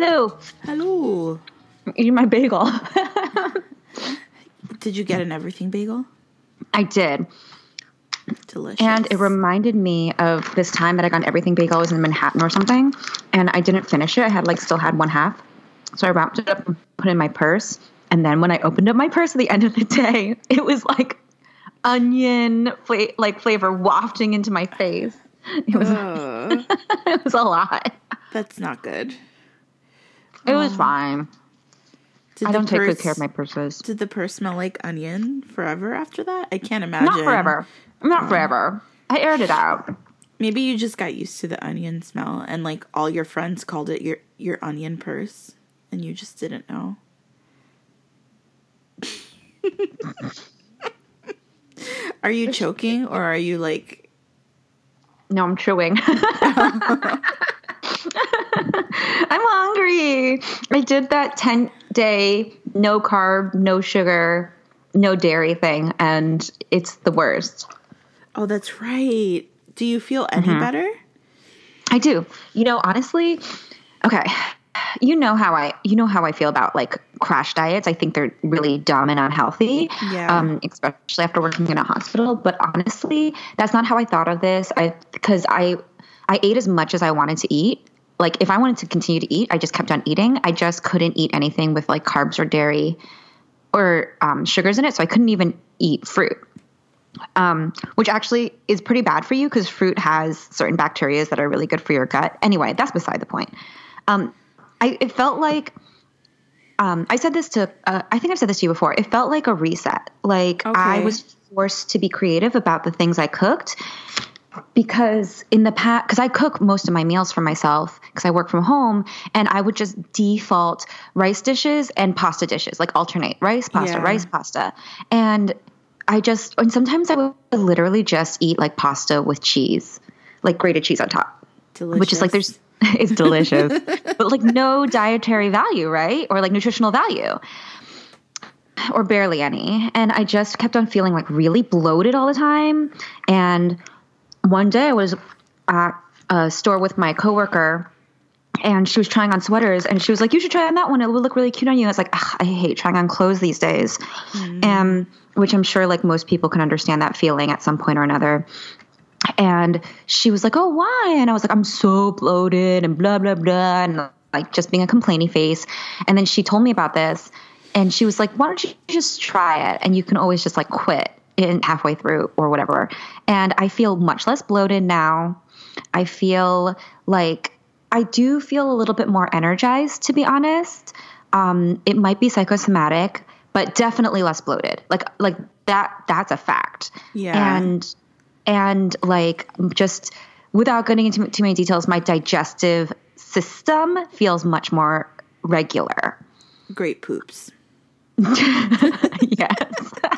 Hello. Hello. I'm eating my bagel. Did you get an everything bagel? I did. Delicious. And it reminded me of this time that I got an everything bagel. I was in Manhattan or something, and I didn't finish it. I had like still had one half, so I wrapped it up and put it in my purse. And then when I opened up my purse at the end of the day, it was like onion fla- like flavor wafting into my face. It was it was a lot. that's not good. It was fine. Did I don't take good purse- care of my purses. Did the purse smell like onion forever after that? I can't imagine. Not forever. Not forever. I aired it out. Maybe you just got used to the onion smell and like all your friends called it your your onion purse and you just didn't know. are you choking or are you like No, I'm chewing. I'm hungry. I did that 10 day, no carb, no sugar, no dairy thing, and it's the worst. Oh, that's right. Do you feel any Mm-hmm. better? I do. You know, honestly, okay. You know how I you know how I feel about like crash diets. I think they're really dumb and unhealthy. Yeah. Um, especially after working in a hospital. But honestly, that's not how I thought of this. I because I I ate as much as I wanted to eat. Like if I wanted to continue to eat, I just kept on eating. I just couldn't eat anything with like carbs or dairy or um, sugars in it. So I couldn't even eat fruit um, which actually is pretty bad for you because fruit has certain bacteria that are really good for your gut. Anyway, that's beside the point. Um, I it felt like um, I said this to uh, I think I've said this to you before. It felt like a reset. Like I was forced to be creative about the things I cooked because in the past because i cook most of my meals for myself because i work from home and i would just default rice dishes and pasta dishes like alternate rice pasta Yeah. rice pasta. And i just and sometimes i would literally just eat like pasta with cheese like grated cheese on top. Delicious. which is like there's it's delicious. But like no dietary value right? Or like nutritional value. Or barely any. And i just kept on feeling like really bloated all the time. And one day i was at a store with my coworker and she was trying on sweaters and she was like you should try on that one it would look really cute on you i was like "Ugh, i hate trying on clothes these days and which i'm sure like most people can understand that feeling at some point or another and she was like, "Oh, why?" And I was like, "I'm so bloated and blah blah blah," and like just being a complaining face. And then she told me about this, and she was like, "Why don't you just try it? And you can always just like quit in halfway through or whatever." And I feel much less bloated now. I feel like I do feel a little bit more energized, to be honest. Um, it might be psychosomatic, but definitely less bloated. Like like that. That's a fact. Yeah. And and like just without getting into too many details, my digestive system feels much more regular. great poops. yes.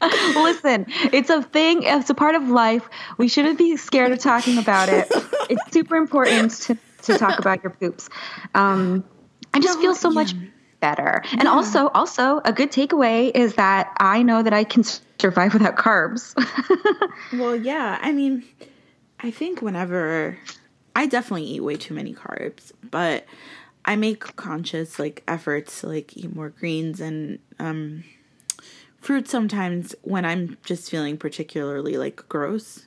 Listen, it's a thing. It's a part of life. We shouldn't be scared of talking about it. It's super important to, to talk about your poops. Um, I just No, feel so yeah. much better. And also, also a good takeaway is that I know that I can survive without carbs. Well, yeah. I mean, I think whenever I definitely eat way too many carbs, but I make conscious like efforts to like eat more greens and um fruit sometimes when I'm just feeling particularly like gross.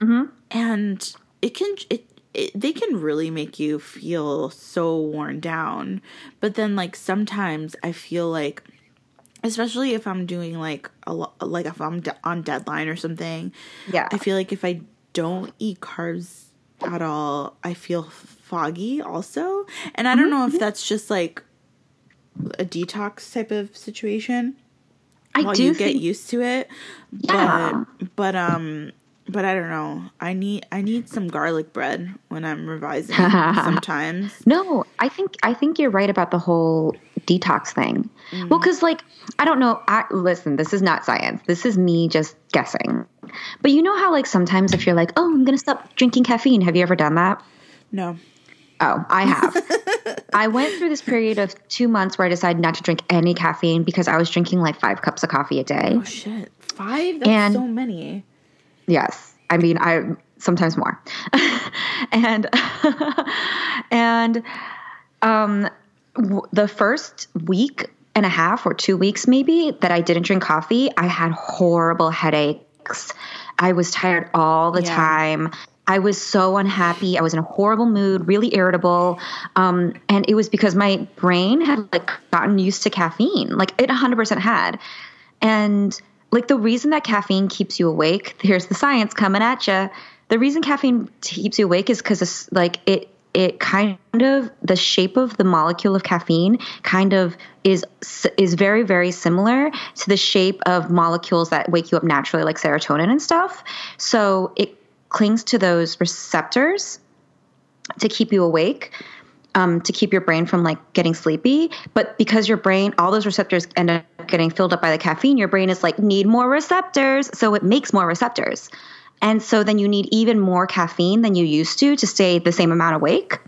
Mm-hmm. And it can it, it they can really make you feel so worn down. But then like sometimes I feel like especially if I'm doing like a lot, like if I'm de- on deadline or something. Yeah. I feel like if I don't eat carbs at all, I feel foggy also. And I don't mm-hmm. know if mm-hmm. that's just like a detox type of situation I do you get used to it. Yeah. But but um but I don't know. I need I need some garlic bread when I'm revising sometimes. No, I think I think you're right about the whole detox thing. Mm. Well, because like I don't know. I listen. This is not science. This is me just guessing. But you know how like sometimes if you're like, oh, I'm gonna stop drinking caffeine. Have you ever done that? No. Oh, I have. I went through this period of two months where I decided not to drink any caffeine because I was drinking like five cups of coffee a day. Oh shit. Five? That's And- so many. Yes. I mean, I sometimes more. and and Um, w- the first week and a half or two weeks maybe that I didn't drink coffee, I had horrible headaches. I was tired all the Yeah. time. I was so unhappy. I was in a horrible mood, really irritable. Um, and it was because my brain had like gotten used to caffeine. Like it 100% had. And like the reason that caffeine keeps you awake, here's the science coming at you. The reason caffeine keeps you awake is because like it it kind of the shape of the molecule of caffeine kind of is is very very similar to the shape of molecules that wake you up naturally like serotonin and stuff. So it clings to those receptors to keep you awake um, to keep your brain from like getting sleepy. But because your brain, all those receptors end up getting filled up by the caffeine, your brain is like, need more receptors. So it makes more receptors. And so then you need even more caffeine than you used to to stay the same amount awake.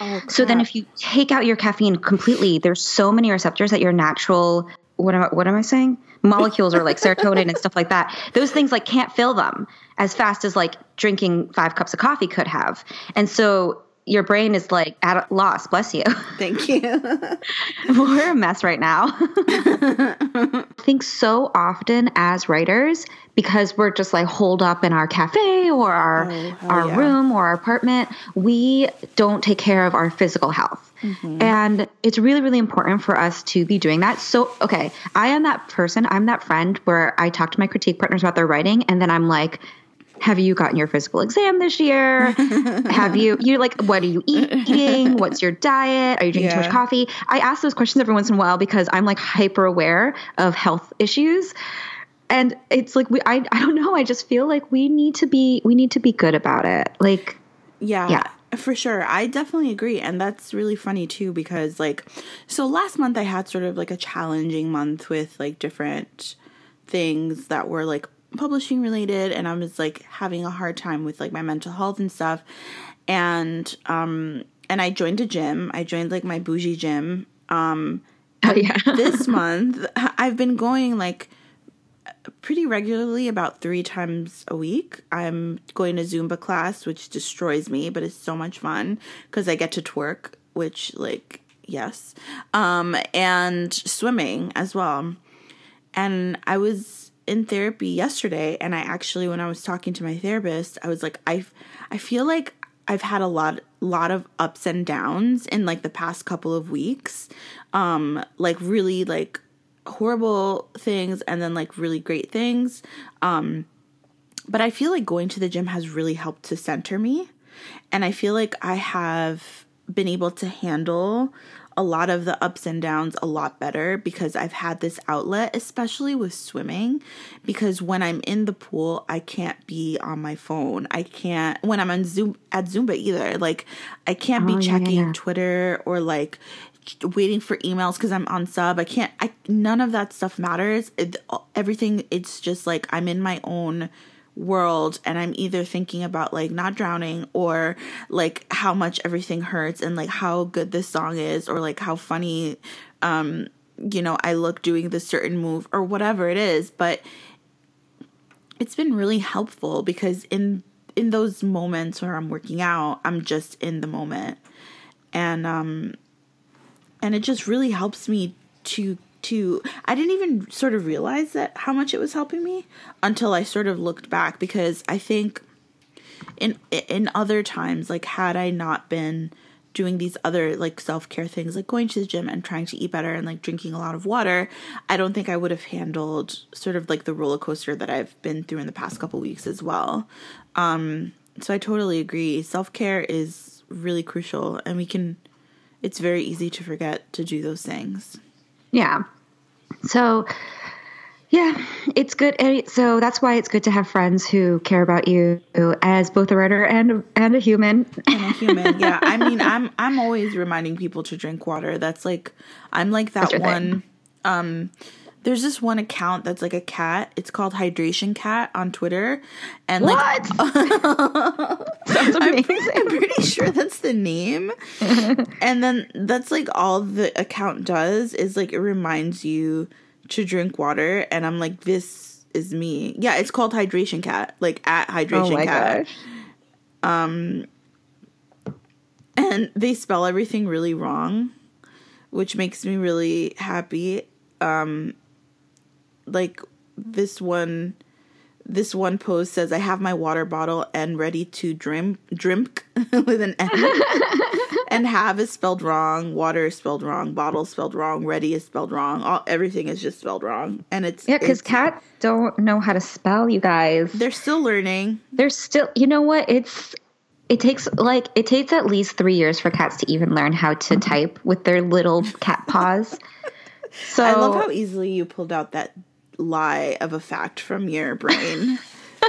Oh, So then if you take out your caffeine completely, there's so many receptors that your natural what am I, what am I saying? Molecules or like serotonin and stuff like that. Those things like can't fill them as fast as like drinking 5 cups of coffee could have. And so your brain is like at a loss, bless you. thank you. We're a mess right now. I think so often as writers, because we're just like holed up in our cafe or our Oh, hell our yeah. room or our apartment, we don't take care of our physical health. Mm-hmm. And it's really, really important for us to be doing that. So, okay, I am that person, I'm that friend where I talk to my critique partners about their writing, and then I'm like, have you gotten your physical exam this year? Have you, you're like, what are you eating? What's your diet? Are you drinking too much coffee? I ask those questions every once in a while because I'm like hyper aware of health issues. And it's like, we, I, I don't know. I just feel like we need to be, we need to be good about it. Like, Yeah, Yeah. For sure. I definitely agree. And that's really funny too because like so last month I had sort of like a challenging month with like different things that were like publishing related and I was like having a hard time with like my mental health and stuff. And um and I joined a gym. I joined like my bougie gym. Um oh yeah. this month I've been going like pretty regularly about three times a week. I'm going to Zumba class, which destroys me, but it's so much fun because I get to twerk, which like yes, um, and swimming as well. And I was in therapy yesterday, and I actually, when I was talking to my therapist, I was like, I, I feel like I've had a lot, lot of ups and downs in like the past couple of weeks, um, like really like horrible things and then like really great things. Um, but I feel like going to the gym has really helped to center me. And I feel like I have been able to handle a lot of the ups and downs a lot better because I've had this outlet, especially with swimming. Because when I'm in the pool, I can't be on my phone. I can't when I'm on Zoom at Zumba either. Like I can't be Oh, yeah, checking yeah. Twitter or like waiting for emails because I'm on sub. I can't. I none of that stuff matters. It, everything. It's just like I'm in my own world and I'm either thinking about like not drowning or like how much everything hurts and like how good this song is or like how funny um you know I look doing this certain move or whatever it is but it's been really helpful because in in those moments where I'm working out I'm just in the moment and um and it just really helps me to to I didn't even sort of realize that how much it was helping me until I sort of looked back because I think in in other times like had I not been doing these other like self-care things like going to the gym and trying to eat better and like drinking a lot of water I don't think I would have handled sort of like the roller coaster that I've been through in the past couple weeks as well. Um so I totally agree. Self-care is really crucial and we can it's very easy to forget to do those things Yeah. So, yeah, it's good. So that's why it's good to have friends who care about you as both a writer and and a human. and a human. Yeah, I mean, I'm I'm always reminding people to drink water. That's like I'm like that one. thing. Um, there's this one account that's like a cat. It's called Hydration Cat on Twitter, and like What? Sounds I'm amazing. I'm pretty sure that's the name. and then that's like all the account does is like it reminds you to drink water, and I'm like, this is me. Yeah, it's called Hydration Cat, like at oh Hydration my Cat. gosh. and they spell everything really wrong, which makes me really happy. Um, like this one, this one post says, "I have my water bottle and ready to drink, drink with an N." and have is spelled wrong, water is spelled wrong, bottle is spelled wrong, ready is spelled wrong. All everything is just spelled wrong, and it's Yeah, because cats don't know how to spell, you guys. they're still learning. They're still, you know what? It's it takes like it takes at least three years for cats to even learn how to type with their little cat paws. So I love how easily you pulled out that lie of a fact from your brain.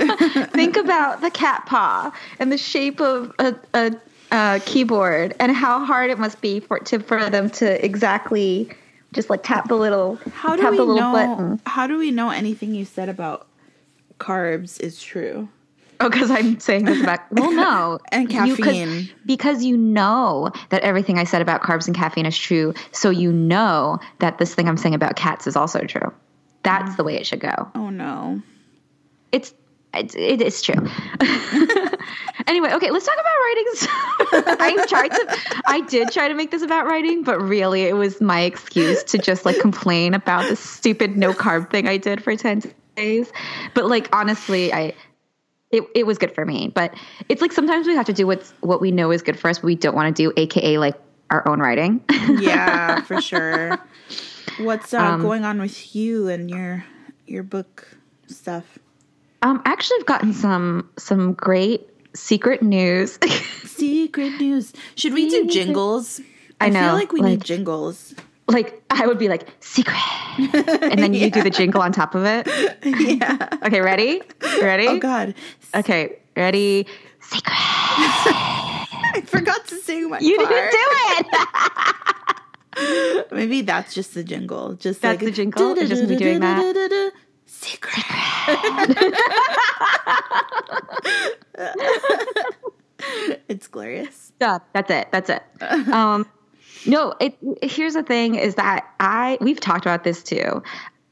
think about the cat paw and the shape of a, a, a keyboard and how hard it must be for to for them to exactly just like tap the little How do tap we the little know? button. How do we know anything you said about carbs is true? Oh, because I'm saying this about well, no, And You- caffeine. because you know that everything I said about carbs and caffeine is true. So you know that this thing I'm saying about cats is also true. That's mm. the way it should go. Oh no. It's it, it is true. anyway, okay, let's talk about writing. I tried to, I did try to make this about writing, but really it was my excuse to just like complain about the stupid no carb thing I did for 10 days. But like, honestly, I, it, it was good for me, but it's like sometimes we have to do what's what we know is good for us, but we don't want to do, AKA like our own writing. Yeah, for sure. What's uh, Um, going on with you and your your book stuff? um, actually I've gotten some, some great secret news. Secret news. Should we do jingles? I know, feel like we need jingles. like I would be like secret, and then you do the jingle on top of it. yeah. Okay, ready? Ready? Oh God, Okay, ready? Secret. I forgot to sing my You part. didn't do it. Maybe that's just the jingle. Just That's like the jingle? It's just me doing that? Secret. it's glorious. Stop. That's it. That's it. Um, no. It. Here's the thing: is that I we've talked about this too.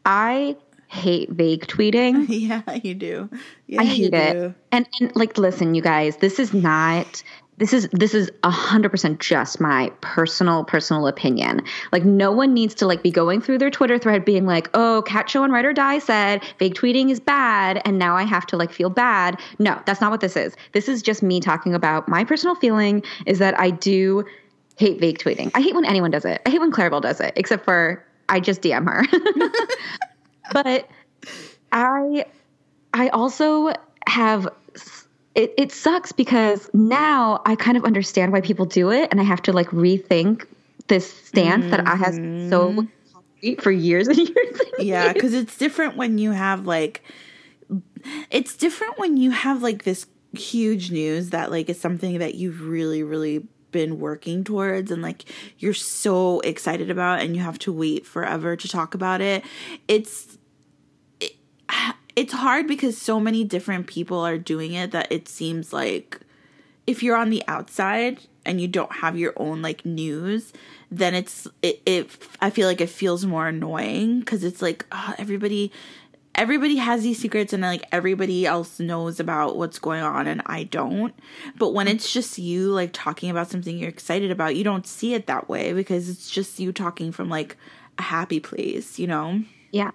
I hate vague tweeting. Yeah, you do. Yeah, I hate it. And and like listen, you guys, this is not this is this is a hundred percent just my personal personal opinion. Like no one needs to like be going through their Twitter thread being like, oh, Kat Cho and Write or Die said fake tweeting is bad, and now I have to like feel bad. No, that's not what this is. This is just me talking about my personal feeling is that I do hate vague tweeting. I hate when anyone does it. I hate when Claribel does it, except for I just DM her. but I I also have it, it sucks because now I kind of understand why people do it and I have to like rethink this stance that I have so mm-hmm. for years and years. And Yeah, because it's different when you have like, it's different when you have like this huge news that like is something that you've really, really been working towards and like you're so excited about and you have to wait forever to talk about it. It's, it, it's hard because so many different people are doing it that it seems like if you're on the outside and you don't have your own like news then it's it, it i feel like it feels more annoying because it's like ah, everybody everybody has these secrets and like everybody else knows about what's going on and i don't but when it's just you like talking about something you're excited about you don't see it that way because it's just you talking from like a happy place you know Yeah.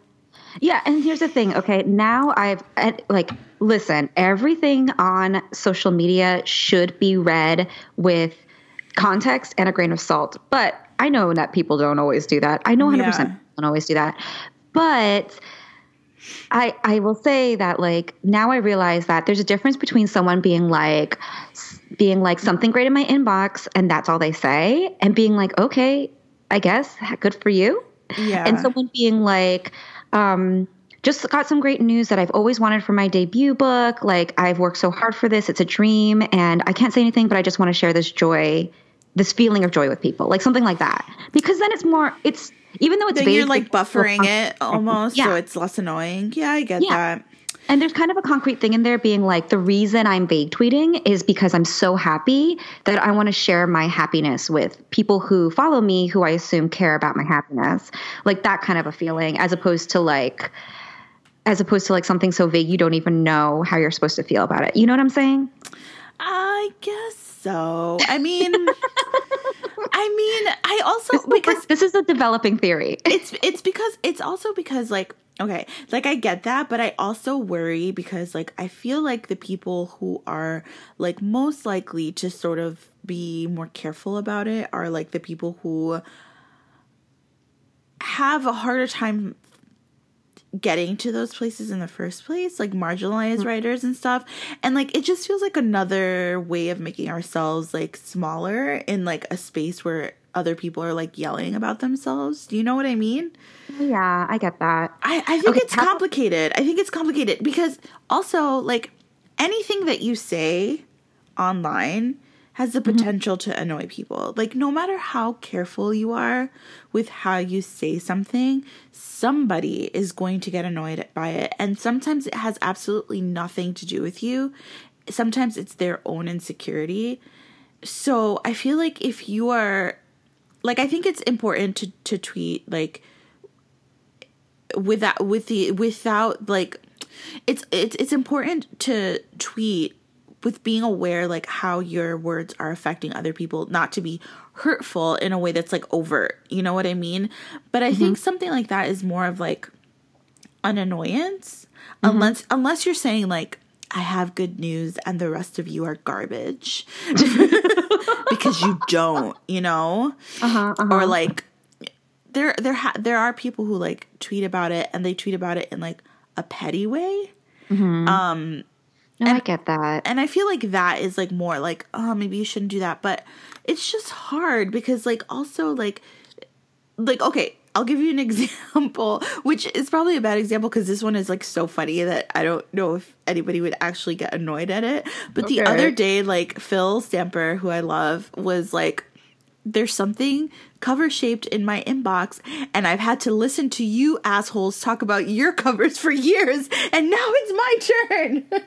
Yeah, and here's the thing, okay? Now I've like listen, everything on social media should be read with context and a grain of salt. But I know that people don't always do that. I know 100% Yeah. don't always do that. But I I will say that like now I realize that there's a difference between someone being like being like something great in my inbox and that's all they say and being like okay, I guess good for you yeah and someone being like um just got some great news that I've always wanted for my debut book. Like I've worked so hard for this. It's a dream and I can't say anything, but I just want to share this joy, this feeling of joy with people. Like something like that. Because then it's more it's even though it's then vague, you're like buffering it almost so it's less annoying yeah i get Yeah. that And there's kind of a concrete thing in there being like the reason I'm vague tweeting is because I'm so happy that I want to share my happiness with people who follow me who I assume care about my happiness. Like that kind of a feeling as opposed to like as opposed to like something so vague you don't even know how you're supposed to feel about it. You know what I'm saying? I guess so. I mean, I mean, I also because this is a developing theory. it's it's because it's also because like okay, like I get that, but I also worry because like I feel like the people who are like most likely to sort of be more careful about it are like the people who have a harder time getting to those places in the first place, like marginalized mm. writers and stuff. And like it just feels like another way of making ourselves like smaller in like a space where other people are like yelling about themselves. Do you know what I mean? Yeah, I get that. I, I think Okay, it's how- complicated. I think it's complicated because also like anything that you say online has the mm-hmm. potential to annoy people. Like no matter how careful you are with how you say something, somebody is going to get annoyed by it. And sometimes it has absolutely nothing to do with you. Sometimes it's their own insecurity. So I feel like if you are like I think it's important to to tweet like without with the without like it's it's it's important to tweet with being aware like how your words are affecting other people not to be hurtful in a way that's like overt you know what i mean? But i think mm-hmm. something like that is more of like an annoyance mm-hmm. unless unless you're saying like i have good news and the rest of you are garbage. Because you don't you know? Uh-huh, uh-huh. or like there there ha- there are people who like tweet about it and they tweet about it in like a petty way. Um no, I get that. and i feel like that is like more like oh maybe you shouldn't do that. But it's just hard because like also like like okay i'll give you an example which is probably a bad example because this one is like so funny that i don't know if anybody would actually get annoyed at it. But the other day like phil stamper who i love was like there's something cover shaped in my inbox and i've had to listen to you assholes talk about your covers for years and now it's my turn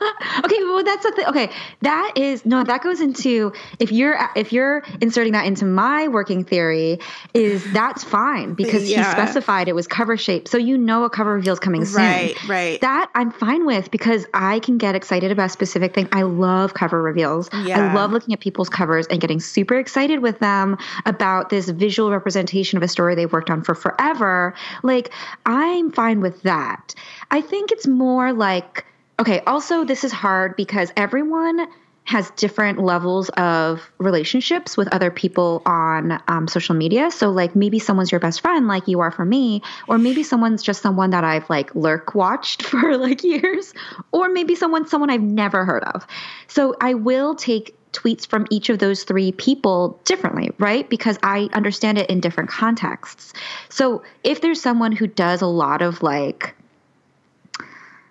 okay, well that's the thing. Okay, that is no, that goes into if you're if you're inserting that into my working theory, is that's fine because he specified it was cover shape, so you know a cover reveal is coming soon. Right, right. That I'm fine with because I can get excited about specific thing. I love cover reveals. Yeah. I love looking at people's covers and getting super excited with them about this visual representation of a story they've worked on for forever. Like I'm fine with that. I think it's more like okay, also this is hard because everyone has different levels of relationships with other people on um, social media. So, like, maybe someone's your best friend, like you are for me, or maybe someone's just someone that I've like lurk watched for like years, or maybe someone someone I've never heard of. So, I will take tweets from each of those three people differently, right? Because I understand it in different contexts. So, if there's someone who does a lot of like,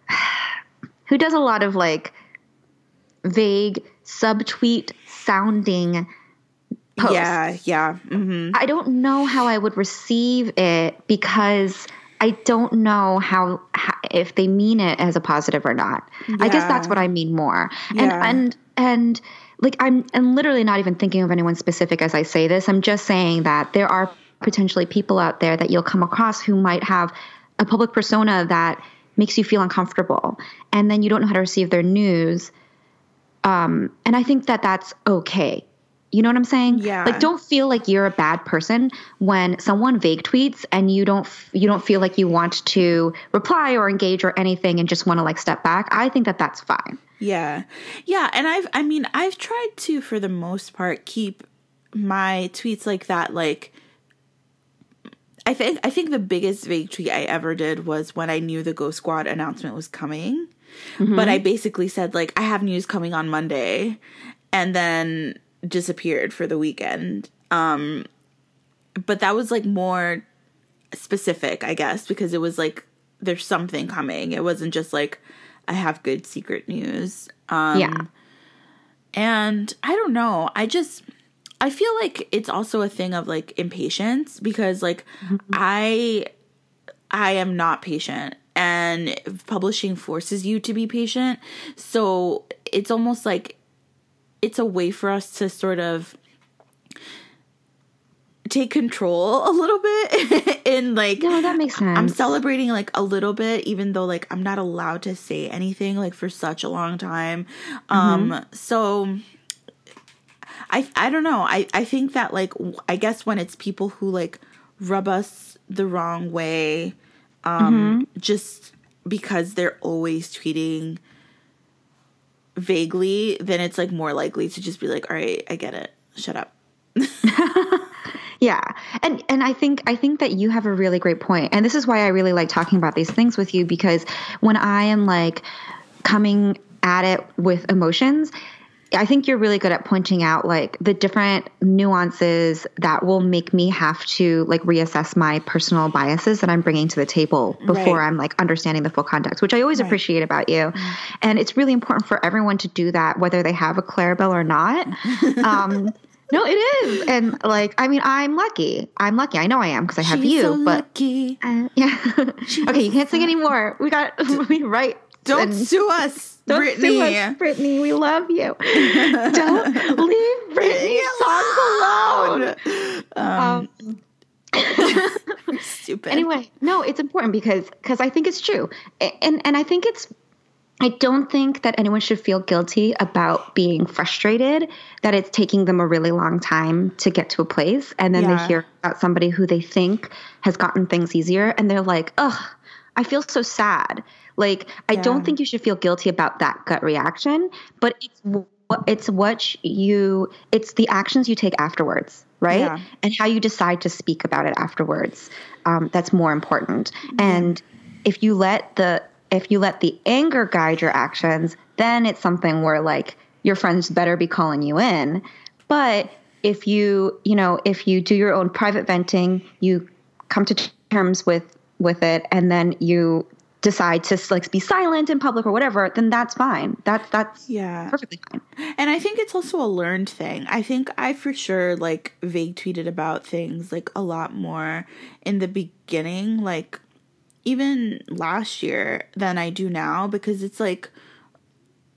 who does a lot of like vague subtweet sounding posts. yeah yeah hmm I don't know how I would receive it because I don't know how, how if they mean it as a positive or not. I guess that's what I mean more. Yeah. And and and like I'm I'm literally not even thinking of anyone specific as I say this. I'm just saying that there are potentially people out there that you'll come across who might have a public persona that makes you feel uncomfortable and then you don't know how to receive their news um, and I think that that's okay. You know what I'm saying? Yeah. Like, don't feel like you're a bad person when someone vague tweets and you don't f- you don't feel like you want to reply or engage or anything and just want to like step back. I think that that's fine. Yeah. Yeah, and I've I mean, I've tried to for the most part keep my tweets like that like I think I think the biggest vague tweet I ever did was when I knew the Ghost Squad announcement was coming. But mm-hmm. I basically said like I have news coming on Monday and then disappeared for the weekend. Um but that was like more specific, I guess, because it was like there's something coming. It wasn't just like I have good secret news. Um yeah. and I don't know. I just I feel like it's also a thing of like impatience because like I I am not patient and publishing forces you to be patient. So it's almost like it's a way for us to sort of take control a little bit in like No, that makes sense. I'm celebrating like a little bit, even though like I'm not allowed to say anything like for such a long time. Um, so I I don't know. I I think that like I guess when it's people who like rub us the wrong way um mm-hmm. just because they're always tweeting vaguely, then it's like more likely to just be like, "All right, I get it. Shut up." yeah. And and I think I think that you have a really great point. And this is why I really like talking about these things with you because when I am like coming at it with emotions, I think you're really good at pointing out like the different nuances that will make me have to like reassess my personal biases that I'm bringing to the table before right. I'm like understanding the full context, which I always right. appreciate about you. Mm. And it's really important for everyone to do that, whether they have a Claribel or not. um, no, it is, and like I mean, I'm lucky. I'm lucky. I know I am because I have She's you. So but lucky. Uh, yeah. okay, you can't sing anymore. We got we right. Don't sue us. Don't Brittany. sue us, Brittany. We love you. Don't leave Brittany songs alone. Um, um stupid. Anyway, no, it's important because because I think it's true, and and I think it's. I don't think that anyone should feel guilty about being frustrated that it's taking them a really long time to get to a place, and then yeah. they hear about somebody who they think has gotten things easier, and they're like, "Ugh, I feel so sad." Like, I yeah. don't think you should feel guilty about that gut reaction, but it's it's what you it's the actions you take afterwards right yeah. and how you decide to speak about it afterwards um, that's more important and if you let the if you let the anger guide your actions then it's something where like your friends better be calling you in but if you you know if you do your own private venting you come to terms with with it and then you decide to like be silent in public or whatever, then that's fine. That's that's yeah perfectly fine. And I think it's also a learned thing. I think I for sure like vague tweeted about things like a lot more in the beginning, like even last year than I do now because it's like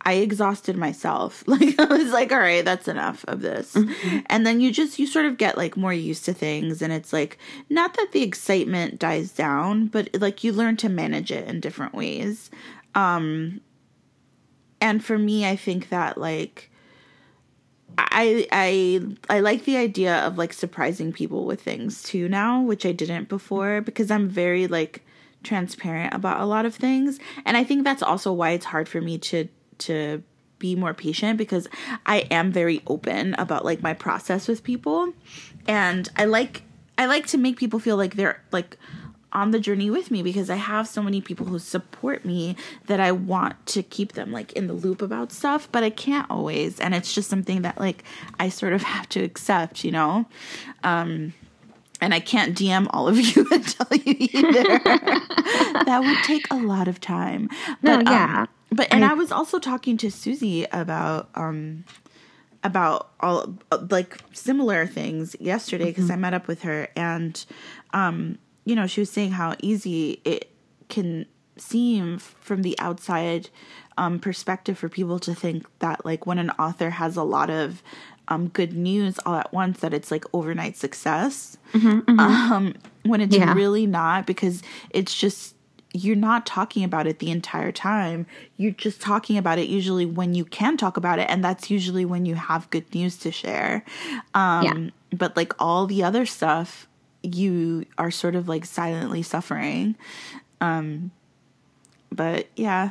I exhausted myself. Like I was like, all right, that's enough of this. Mm-hmm. And then you just you sort of get like more used to things and it's like not that the excitement dies down, but like you learn to manage it in different ways. Um and for me, I think that like I I I like the idea of like surprising people with things too now, which I didn't before because I'm very like transparent about a lot of things. And I think that's also why it's hard for me to to be more patient because I am very open about like my process with people and I like I like to make people feel like they're like on the journey with me because I have so many people who support me that I want to keep them like in the loop about stuff, but I can't always. And it's just something that like I sort of have to accept, you know? Um, and I can't DM all of you and tell you either. that would take a lot of time. But, no, yeah. Um, but and I, I was also talking to Susie about um about all like similar things yesterday because mm-hmm. I met up with her and um you know she was saying how easy it can seem from the outside um, perspective for people to think that like when an author has a lot of um, good news all at once that it's like overnight success mm-hmm, mm-hmm. Um, when it's yeah. really not because it's just you're not talking about it the entire time. You're just talking about it usually when you can talk about it, and that's usually when you have good news to share. Um, yeah. But like all the other stuff, you are sort of like silently suffering. Um, but yeah.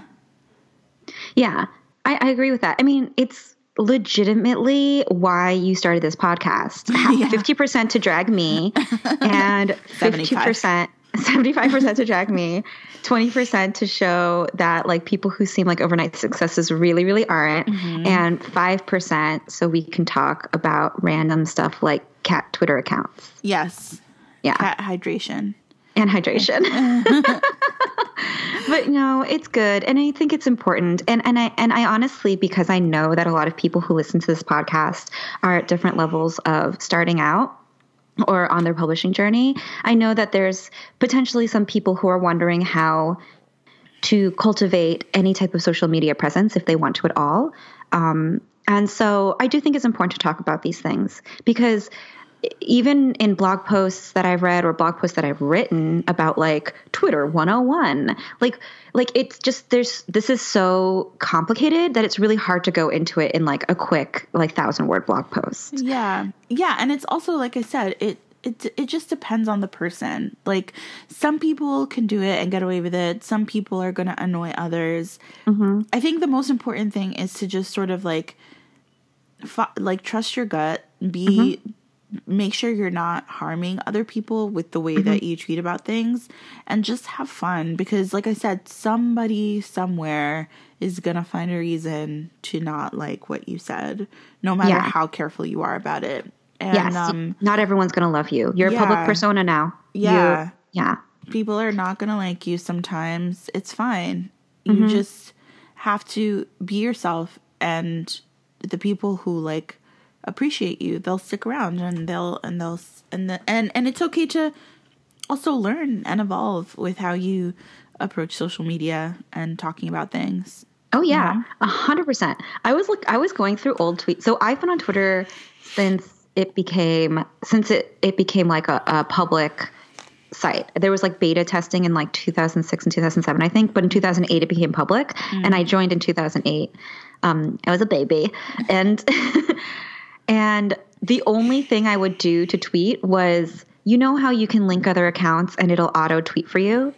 Yeah, I, I agree with that. I mean, it's legitimately why you started this podcast. 50% to drag me, and fifty percent 75% to drag me, 20% to show that like people who seem like overnight successes really, really aren't, mm-hmm. and 5% so we can talk about random stuff like cat Twitter accounts. Yes. Yeah. Cat hydration. And hydration. But no, it's good. And I think it's important. And and I and I honestly, because I know that a lot of people who listen to this podcast are at different levels of starting out or on their publishing journey. I know that there's potentially some people who are wondering how to cultivate any type of social media presence if they want to at all. Um, and so I do think it's important to talk about these things because even in blog posts that I've read or blog posts that I've written about like Twitter 101, like like it's just there's this is so complicated that it's really hard to go into it in like a quick like thousand word blog post. Yeah. Yeah, and it's also like I said, it it it just depends on the person. Like some people can do it and get away with it. Some people are going to annoy others. Mm-hmm. I think the most important thing is to just sort of like like trust your gut, be make sure you're not harming other people with the way that you tweet about things and just have fun because like I said, somebody somewhere is going to find a reason to not like what you said no matter Yeah. how careful you are about it. And yes, um not everyone's going to love you. You're a public persona now. Yeah. You're- yeah. people are not going to like you sometimes. It's fine. Mm-hmm. You just have to be yourself and the people who like appreciate you, they'll stick around and they'll and they'll and the, and and it's okay to also learn and evolve with how you approach social media and talking about things. Oh yeah, a hundred percent. I was look. I was going through old tweets. So I've been on Twitter since it became since it it became like a, a public site. There was like beta testing in like 2006 and 2007, I think, but in 2008 it became public, and I joined in 2008. Um, I was a baby, and and the only thing I would do to tweet was, you know how you can link other accounts and it'll auto tweet for you.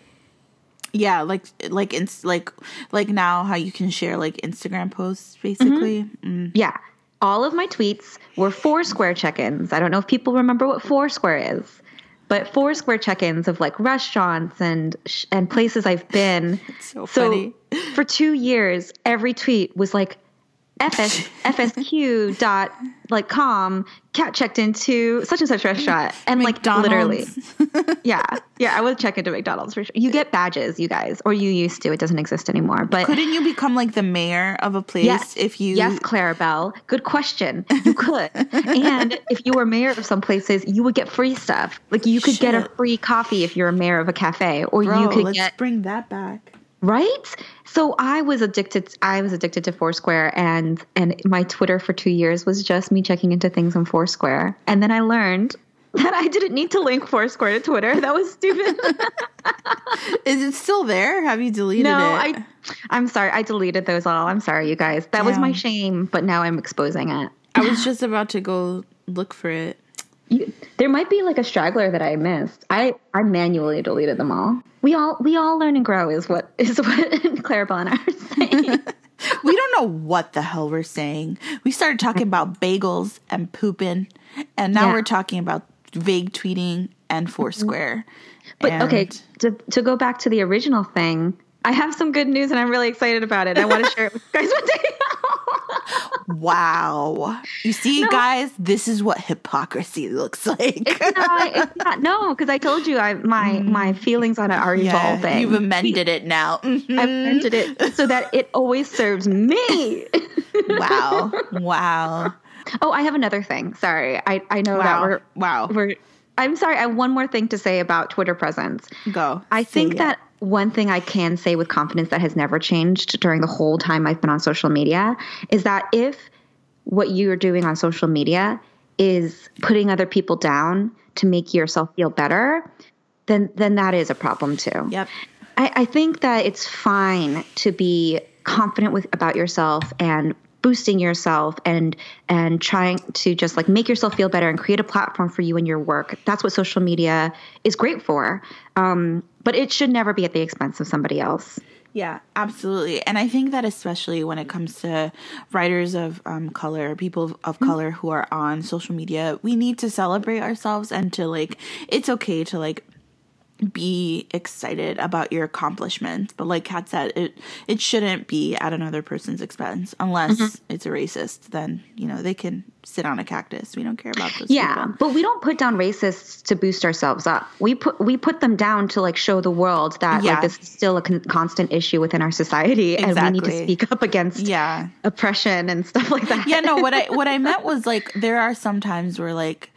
Yeah, like like ins- like like now how you can share like Instagram posts basically. Mm. Yeah. All of my tweets were Foursquare check ins. I don't know if people remember what Foursquare is, but Foursquare check ins of like restaurants and sh- and places I've been. so funny. for two years, every tweet was like FS, FSQ dot like com cat checked into such and such restaurant and like literally yeah yeah I would check into McDonald's for sure. You get badges, you guys, or you used to. It doesn't exist anymore, but Couldn't you become like the mayor of a place Yes. if you Yes, Claribel. Good question. You could. and if you were mayor of some places, you would get free stuff. Like you could get a free coffee if you're a mayor of a cafe, or Bro, you could let's get bring that back. Right. So I was addicted. I was addicted to Foursquare, and and my Twitter for two years was just me checking into things on Foursquare, and then I learned. That I didn't need to link Foursquare to Twitter. That was stupid. Is it still there? Have you deleted it? no, it? I, I'm sorry. I deleted those all. I'm sorry, you guys. That was my shame, but now I'm exposing it. I was just about to go look for it. You, there might be like a straggler that I missed. I I manually deleted them all. We all we all learn and grow is what is what and I are saying. We don't know what the hell we're saying. We started talking about bagels and pooping, and now Yeah. we're talking about vague tweeting and Foursquare. But okay, to to go back to the original thing, I have some good news and I'm really excited about it. I want to share it with you guys one day. Wow. You see, guys, this is what hypocrisy looks like. it's not, it's not no, because I told you I my my feelings on it are yeah, evolving. you've amended it now. Mhm. I've amended it so that it always serves me. wow. Wow. oh, I have another thing. Sorry, I I know that we're Wow. we're. I'm sorry. I have one more thing to say about Twitter presence. Go. I think it. One thing I can say with confidence that has never changed during the whole time I've been on social media is that if what you're doing on social media is putting other people down to make yourself feel better, then then that is a problem too. Yep. I, I think that it's fine to be confident with about yourself and boosting yourself and and trying to just like make yourself feel better and create a platform for you and your work. That's what social media is great for. Um, but it should never be at the expense of somebody else. Yeah, absolutely. And I think that especially when it comes to writers of um, color, people of color who are on social media, we need to celebrate ourselves and to like, it's okay to like be excited about your accomplishments. But like Kat said, it it shouldn't be at another person's expense unless mm-hmm. it's a racist. Then you know they can sit on a cactus. We don't care about those. Yeah, people. but we don't put down racists to boost ourselves up. We put we put them down to like show the world that Yeah. like this is still a con- constant issue within our society, and we need to speak up against yeah. oppression and stuff like that. yeah no what i what i meant was like there are some times where like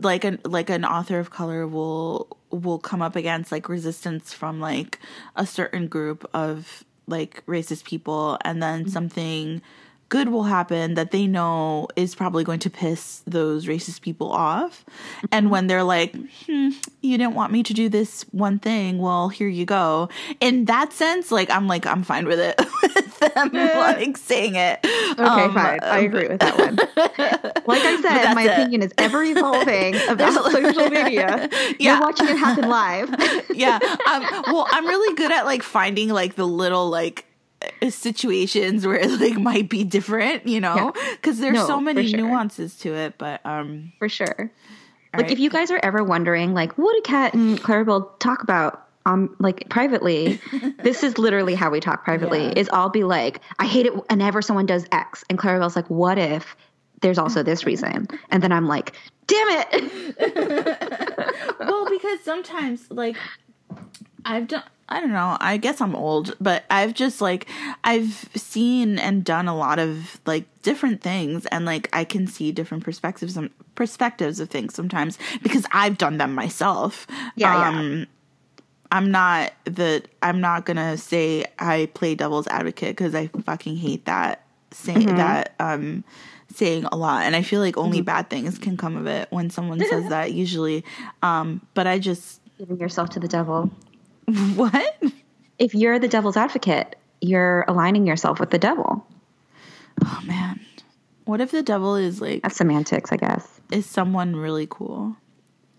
like an like an author of color will will come up against like resistance from like a certain group of like racist people. And then mm-hmm. something good will happen that they know is probably going to piss those racist people off. And when they're like, hmm, you didn't want me to do this one thing, well, here you go. In that sense, like I'm like, I'm fine with it with them like saying it. Okay, Um, fine. I agree with that one. Like I said, my it. opinion is ever evolving about social media. Yeah. You're watching it happen live. yeah. Um, well, I'm really good at like finding like the little like situations where it like might be different, you know, because there's No, so many sure. nuances to it. But um, For sure. Like right. if you guys are ever wondering, like, what do Kat and Claribel talk about? Um, like privately, this is literally how we talk privately. Yeah. Is I'll be like, I hate it whenever someone does X, and Claribel's like, what if there's also this reason? And then I'm like, damn it. well, because sometimes like I've done. I don't know. I guess I'm old, but I've just like I've seen and done a lot of like different things, and like I can see different perspectives and perspectives of things sometimes because I've done them myself. Yeah, yeah. Um, I'm not the. I'm not gonna say I play devil's advocate because I fucking hate that saying Mm-hmm. that um saying a lot, and I feel like only bad things can come of it when someone says that usually. Um, but I just Giving yourself to the devil. what? If you're the devil's advocate, you're aligning yourself with the devil. Oh man, what if the devil is like That's semantics, I guess. is someone really cool?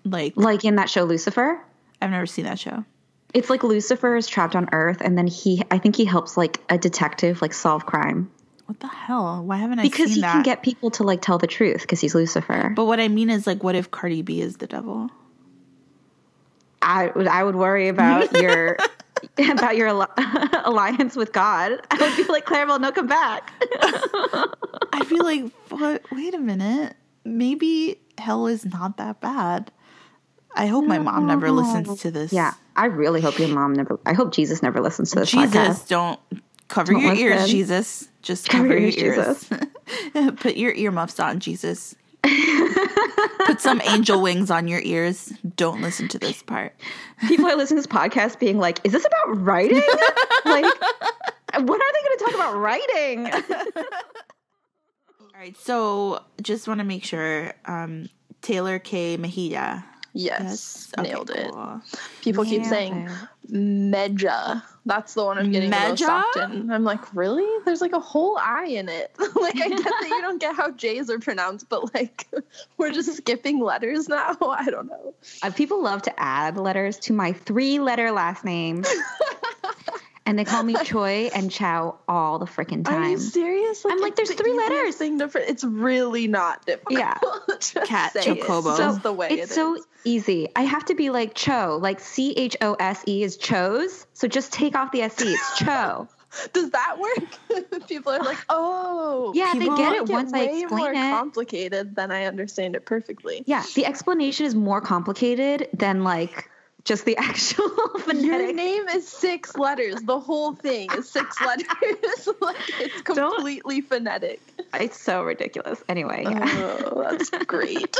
Like Like in that show Lucifer. I've never seen that show. It's like Lucifer is trapped on Earth, and then he, I think he helps like a detective like solve crime What the hell? Why haven't I because he that? can get people to like tell the truth because he's Lucifer. but what I mean is like, what if Cardi B is the devil? I would, I would worry about your about your al- alliance with God. I would be like, Claribel, no, come back. I feel like, what? Wait a minute. Maybe hell is not that bad. I hope my mom never mm-hmm. listens to this. yeah, I really hope your mom never. I hope Jesus never listens to this Jesus, podcast. don't cover Don't your ears. Jesus. Just Cover cover, your your ears. Put your earmuffs on, Jesus. Put some angel wings on your ears. Don't listen to this part. People are listening to this podcast, being like, "Is this about writing? like, when are they going to talk about writing?" All right, so just want to make sure um, Tehlor Kay Mejia. Yes, Okay, nailed it. cool. People keep saying Medja. That's the one I'm getting the most often. I'm like, really? There's like a whole I in it. like, I get that you don't get how J's are pronounced, but like, we're just skipping letters now. I don't know. Uh, people love to add letters to my three-letter last name, and they call me Choi and Chow all the freaking time. Are you time. serious? I'm like, there's the three letters. Thing to, it's really not difficult. Yeah. Kat say it. Chocobo. It's the way it's it so is. easy. I have to be like Cho, like C H O S E is chose. So just take off the S E. It's Cho. Does that work? People are like, oh, Yeah, they get it once I way more it. complicated than I understand it perfectly. Yeah, the explanation is more complicated than like just the actual Your name is six letters. The whole thing is six letters. like it's Don't- completely phonetic. It's so ridiculous. Anyway, yeah. Oh, that's great.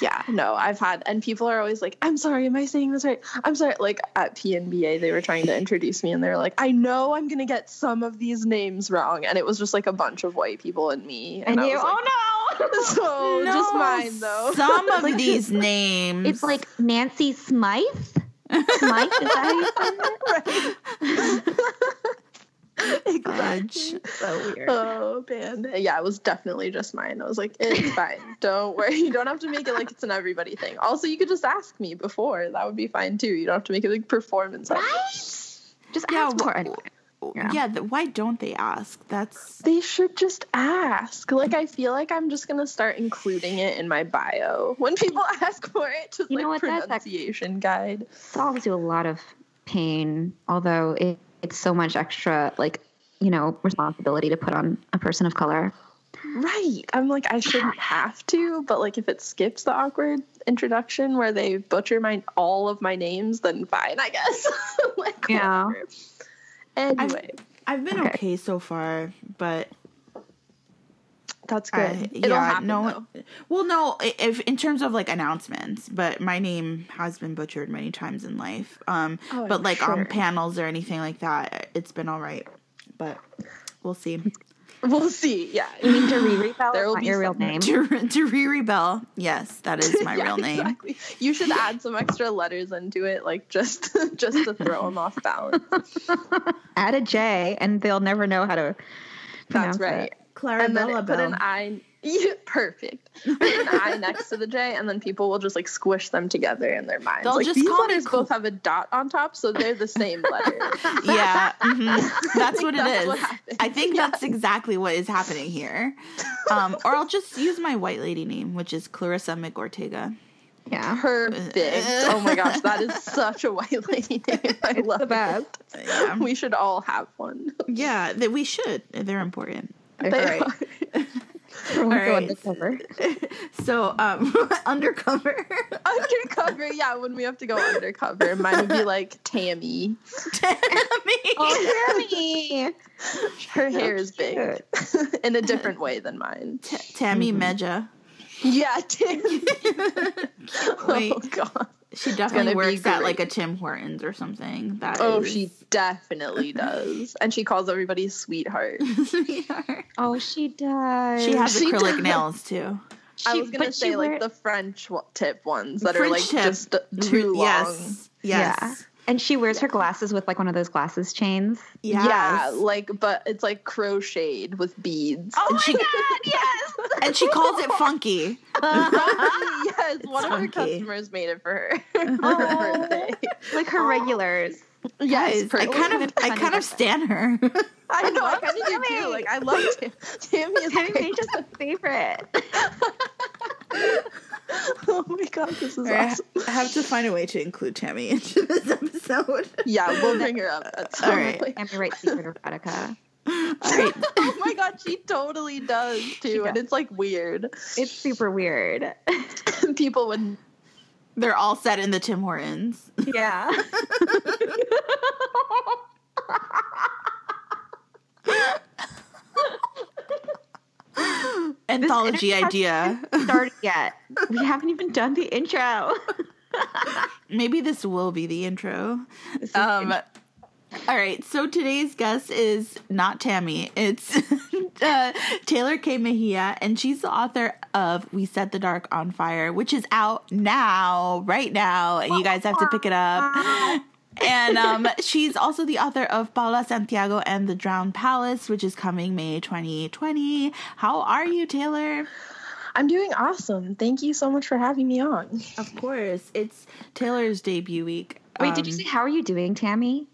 yeah, no, I've had, and people are always like, "I'm sorry, am I saying this right? I'm sorry." Like at PNBA, they were trying to introduce me, and they're like, "I know I'm gonna get some of these names wrong," and it was just like a bunch of white people and me, and, and I you, was oh, like, oh no. so just mine though. Some of these names. It's like Nancy Smythe. Smythe, is that how you say it? exactly. So weird. Oh man, yeah, it was definitely just mine. I was like, it's fine. Don't worry. You don't have to make it like it's an everybody thing. Also, you could just ask me before. That would be fine too. You don't have to make it like performance. art. Just Yeah, ask for wh- it. Yeah. yeah. th- why don't they ask? That's They should just ask. Like, I feel like I'm just gonna start including it in my bio when people ask for it. Just You like know what, that's ac- pronunciation guide. solves you a lot of pain, although it, it's so much extra, like, you know, responsibility to put on a person of color. Right. I'm like, I shouldn't have to, but like, if it skips the awkward introduction where they butcher my all of my names, then fine, I guess. like, Yeah. whatever. Anyway, I've been Okay. okay, so far, but that's good. I- yeah, happen, no. though. Well, no, if in terms of like announcements, but my name has been butchered many times in life. Um, Oh, but I'm like sure. on panels or anything like that, it's been all right. But We'll see. We'll see. Yeah. You mean Doriri Bell? There There will not be your real some- name. Doriri Bell. Yes, that is my Yeah, real name. exactly. You should add some extra letters into it, like just just to throw them off balance. Add a J, and they'll never know how to. That's right. it. Clarabella And then put an I. Yeah, perfect. Put an I next to the J, and then people will just like squish them together in their minds. They'll like just these call letters Cl- both have a dot on top, so they're the same letter. yeah, mhm. that's what it That's is. what. I think Yeah. that's exactly what is happening here. Um, or I'll just use my white lady name, which is Clarissa McOrtega. Yeah. Perfect. Oh my gosh, that is such a white lady name. I It's love that. it. Yeah, We should all have one. yeah, that we should. They're important. They Right. All right. undercover. So, um, undercover. undercover, yeah. When we have to go undercover, mine would be like Tammy. Tammy. Oh, Tammy! Her hair is big in a different way than mine. T- Tammy Mm-hmm. Meja. Yeah, Tammy. Wait. Oh god. She definitely be works at like a great. Tim Hortons or something. That Oh, is- she definitely does. And she calls everybody sweetheart. Sweetheart. Oh, she does. She has She acrylic does. nails too. I She- was gonna but she say like wear- the French tip ones that are like tip. just too long. Yes. Yes. Yeah. And she wears her glasses with like one of those glasses chains. Yes. Yeah, like but it's like crocheted with beads. Oh and my she, god, yes! And she calls it funky. yes, one of her funky. customers made it for her. for her Oh. birthday. like her regulars. Yes, Guys, I kind of I kind of stan her. I know, I kind of do too. Like I love Tam- Tammy. Is Tammy great. Page is a favorite. My god, this is I awesome. have to find a way to include Tammy into this episode. Yeah, we'll bring her up at some All right. point. Tammy writes Secret Erotica. All right. oh my god, she totally does too, and it's like weird. It's super weird. People would. They're all set in the Tim Hortons. Yeah. Anthology idea. Started yet. We haven't even done the intro. Maybe this will be the intro. Um, all right, so today's guest is not Tammy. It's uh, Tehlor Kay Mejia, and she's the author of We Set the Dark on Fire, which is out now, right now, and you guys have to pick it up. And um, she's also the author of Paola Santiago and the Drowned Palace, which is coming May 2020. How are you, Tehlor? I'm doing awesome. Thank you so much for having me on. Of course, it's Tehlor's debut week. Wait, did you Um, say how are you doing, Tammy?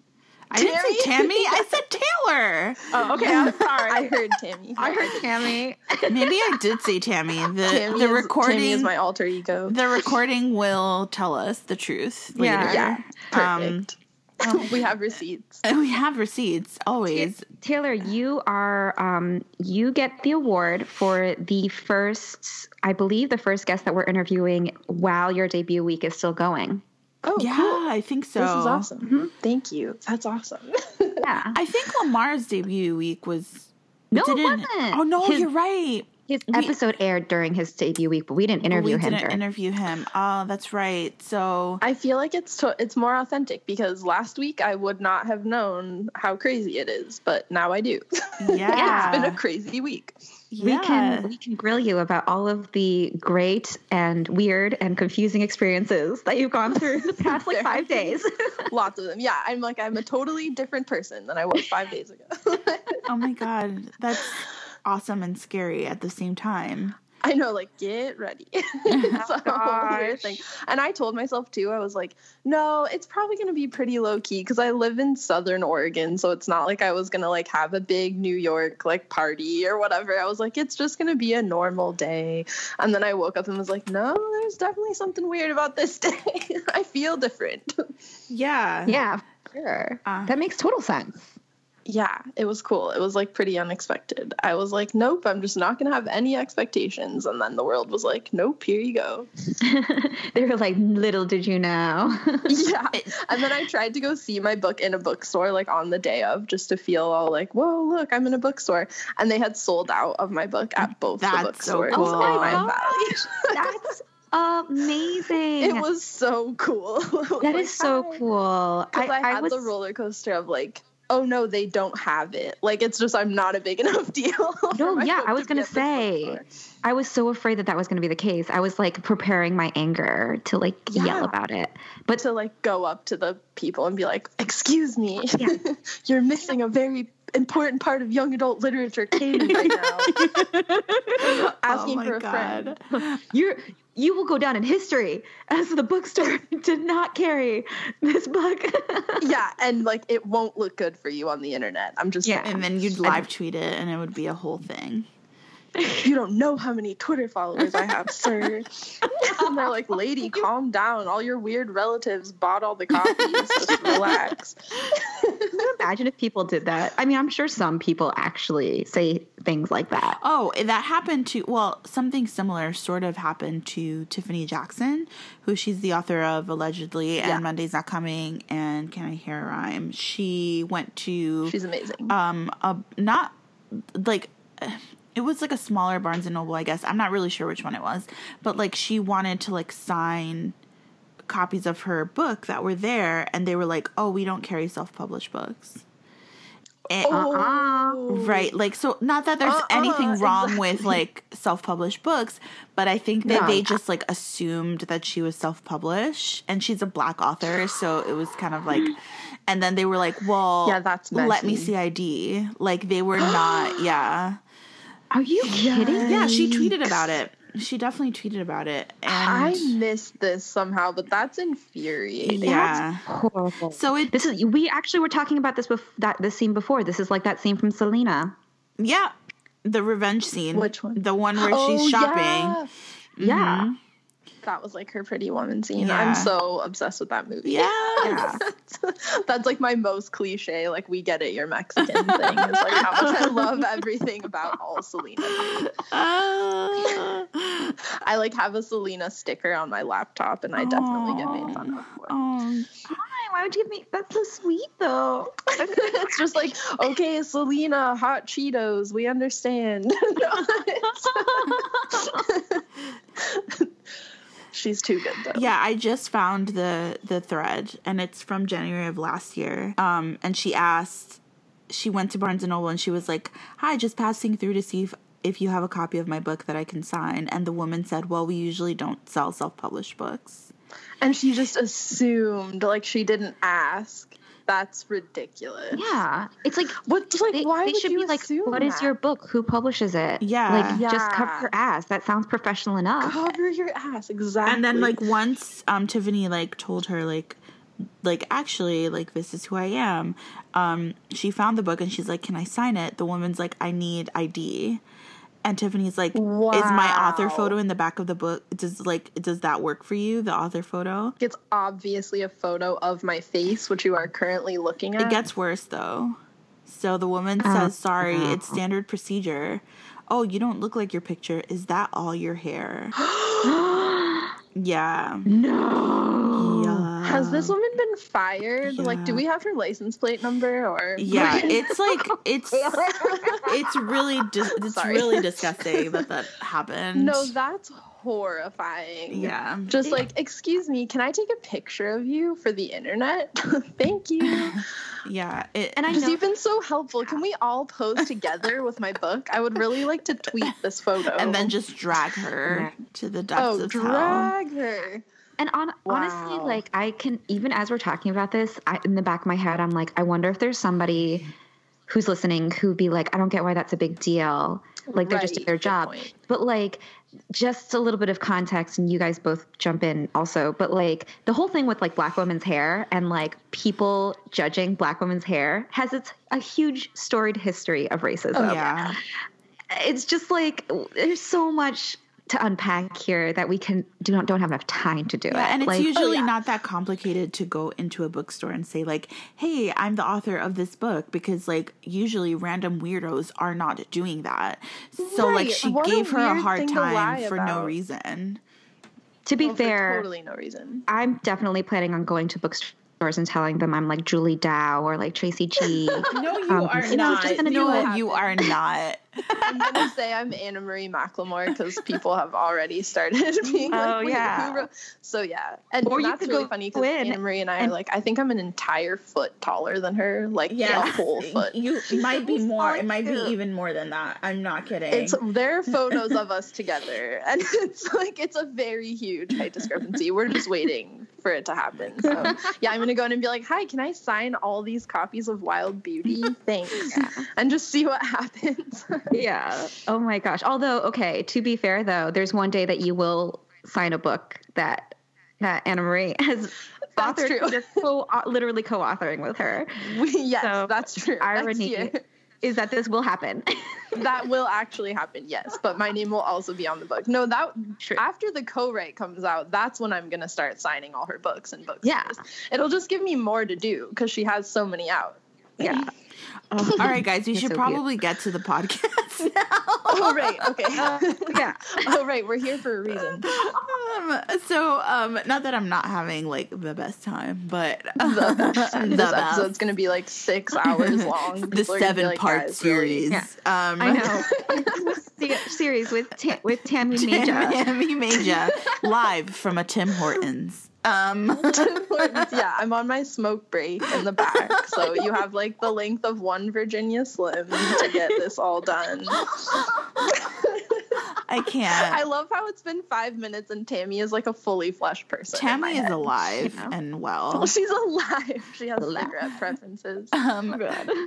I didn't say Tammy? Tammy. I said Tehlor. Oh, okay. I'm sorry. I heard Tammy. I heard Tammy. Maybe I did say Tammy. The Tammy the is, recording Tammy is my alter ego. the recording will tell us the truth later. Yeah. Yeah, Um, perfect. we have receipts. we have receipts always. Tehlor, you are um, you get the award for the first, I believe, the first guest that we're interviewing while your debut week is still going. Oh, yeah, cool. I think so. This is awesome. Mm-hmm. Thank you. That's awesome. Yeah, I think Lamar's debut week was. No, it didn't- wasn't. Oh no, His- you're right. his We- episode aired during his debut week, but we didn't interview we him. didn't during- interview him. Oh, that's right. So I feel like it's to- it's more authentic because last week I would not have known how crazy it is, but now I do. yeah, it's been a crazy week. We yeah. can we can grill you about all of the great and weird and confusing experiences that you've gone through in the past like five days. Lots of them. Yeah, I'm like I'm a totally different person than I was five days ago. Oh my god, that's awesome and scary at the same time. I know, like get ready. it's a whole weird gosh. thing. And I told myself too, I was like, no, it's probably gonna be pretty low key because I live in Southern Oregon, so it's not like I was gonna like have a big New York like party or whatever. I was like, it's just gonna be a normal day. And then I woke up and was like, no, there's definitely something weird about this day. I feel different. Yeah. yeah, sure. Uh. that makes total sense. Yeah, it was cool. It was like pretty unexpected. I was like, nope, I'm just not gonna have any expectations. And then the world was like, nope, here you go. they were like, little did you know. yeah. And then I tried to go see my book in a bookstore like on the day of just to feel all like, whoa, look, I'm in a bookstore. And they had sold out of my book at both That's the so bookstores cool. in Oh my my valley. That's amazing. it was so cool. that is so cool. Because I, I, had was the roller coaster of like oh no, they don't have it. Like it's just I'm not a big enough deal. No, yeah, I was gonna say. I was so afraid that that was going to be the case. I was like preparing my anger to like yell about it. But to like go up to the people and be like, "Excuse me, you're missing a very important part of young adult literature canon right now." Oh Asking Oh for a friend. you're you will go down in history as the bookstore did not carry this book. Yeah, and like it won't look good for you on the internet. I'm just Yeah. saying. And then you'd live tweet it, and it would be a whole thing. You don't know how many Twitter followers I have, sir. and they're like, "Lady, calm down. All your weird relatives bought all the copies. Just relax." Can you imagine if people did that? I mean, I'm sure some people actually say things like that. Oh, that happened to well, something similar sort of happened to Tiffany Jackson, who she's the author of allegedly and Yeah. Monday's Not Coming and Can I Hear a Rhyme. She went to She's amazing. um a not like it was like a smaller Barnes and Noble, I guess. I'm not really sure which one it was, but like she wanted to like sign copies of her book that were there, and they were like, "Oh, we don't carry self-published books." And- Uh-uh. Oh. Right. Like, so not that there's Uh-uh, anything wrong exactly. with like self published books, but I think that No. they just like assumed that she was self published and she's a black author. So it was kind of like, and then they were like, well, Yeah, that's let me see ID. Like, they were not, yeah. Are you kidding? Yeah, she tweeted about it. She definitely tweeted about it. And I missed this somehow, but that's infuriating. yeah. Horrible. So it, This is we actually were talking about this bef- that this scene before. This is like that scene from Selena. yeah. The revenge scene. Which one? The one where Oh, she's shopping. yeah. Yeah. Mm-hmm. That was like her pretty woman scene. Yeah. I'm so obsessed with that movie. Yeah. That's like my most cliche, like we get it, you're Mexican thing. Is like how much I love everything about all Selena. Ah. I like have a Selena sticker on my laptop and I definitely get made fun of for it. Oh, Why? Why would you make that's so sweet though? it's just like, okay, Selena, hot Cheetos, we understand. She's too good though. Yeah, I just found the the thread and it's from January of last year. Um and she asked she went to Barnes and Noble and she was like, "Hi, just passing through to see if if you have a copy of my book that I can sign." And the woman said, "Well, we usually don't sell self-published books." And she just assumed, like she didn't ask. That's ridiculous. Yeah, it's like What? Like, they, why they should you be like, assume "What is your book? Who publishes it?" Yeah. like just cover your ass. That sounds professional enough. cover your ass? Exactly. And then like once um Tiffany like told her like like actually like this is who I am. Um she found the book and she's like, "Can I sign it?" The woman's like, "I need ID." And Tiffany's like, "Is my author photo in the back of the book? Does like does that work for you? The author photo?" it's obviously a photo of my face, which you are currently looking at. It gets worse though. So the woman Uh, says, "Sorry, it's standard procedure." Oh, you don't look like your picture. Is that all your hair? yeah. no. Yeah. Has this woman been fired? Like, do we have her license plate number or? Yeah, it's like it's it's really dis- it's Sorry. really disgusting that that happened. No, that's horrifying. yeah. Just like, excuse me, can I take a picture of you for the internet? Thank you. Yeah, it, And I Because know you've been so helpful. Can we all pose together with my book? I would really like to tweet this photo. and then just drag her to the oh, depths oh, of hell. drag her. And on, honestly, like I can even as we're talking about this, I, in the back of my head, I'm like, I wonder if there's somebody who's listening who'd be like, I don't get why that's a big deal. Like they're just Right, doing their job. point. But like, just a little bit of context, and you guys both jump in also. But like the whole thing with like black women's hair and like people judging black women's hair has its a huge storied history of racism. Oh yeah. It's just like there's so much to unpack here that we can do not don't have enough time to do it. And it's Like, usually yeah. not that complicated to go into a bookstore and say like, "Hey, I'm the author of this book," because like usually random weirdos are not doing that. So like she what a gave her a hard time lie for no reason. to be Well, fair, totally no reason. I'm definitely planning on going to bookstores and telling them I'm like Julie Dao or like Tracy G. No, you Um, are you know, just gonna no, do it. you are not. I'm gonna say I'm Anna Marie McLemore because people have already started being like, Oh, yeah. wrote? So yeah, and, Or that's really funny because Anna Marie and I and- are like, I think I'm an entire foot taller than her, like Yeah, a whole foot. You might be more. It might be even more than that. I'm not kidding. It's there are photos of us together, and it's like it's a very huge height discrepancy. We're just waiting for it to happen. So yeah, I'm gonna go in and be like, "Hi, can I sign all these copies of Wild Beauty? Thanks," and just see what happens. Yeah. Oh my gosh. Although, okay, to be fair though, there's one day that you will sign a book that that Anna Marie has That's authored. true. You're co- literally co-authoring with her. We, yes, So, that's true. Irony year. is that this will happen. that will actually happen yes but my name will also be on the book no that True. after the co-write comes out that's when i'm going to start signing all her books and books Yeah. it'll just give me more to do because she has so many out yeah. Oh, all right, guys. We should so cute. probably get to the podcast now. oh right okay Yeah. oh right we're here for a reason Um, so, um, not that I'm not having like the best time, but the, the this best. episode's going to be like six hours long the People are gonna seven like, part "Guys, really?" series. Yeah. Um, I know. Se- Series with Ta- with Tammy Major. Tammy Major, live from a Tim Hortons. Um, yeah, I'm on my smoke break in the back, so you have like the length of one Virginia Slim to get this all done. I can't. I love how it's been five minutes and Tammy is like a fully fleshed person. Tammy is head. alive You know. and Well, well. she's alive. She has Alive. cigarette preferences. Um,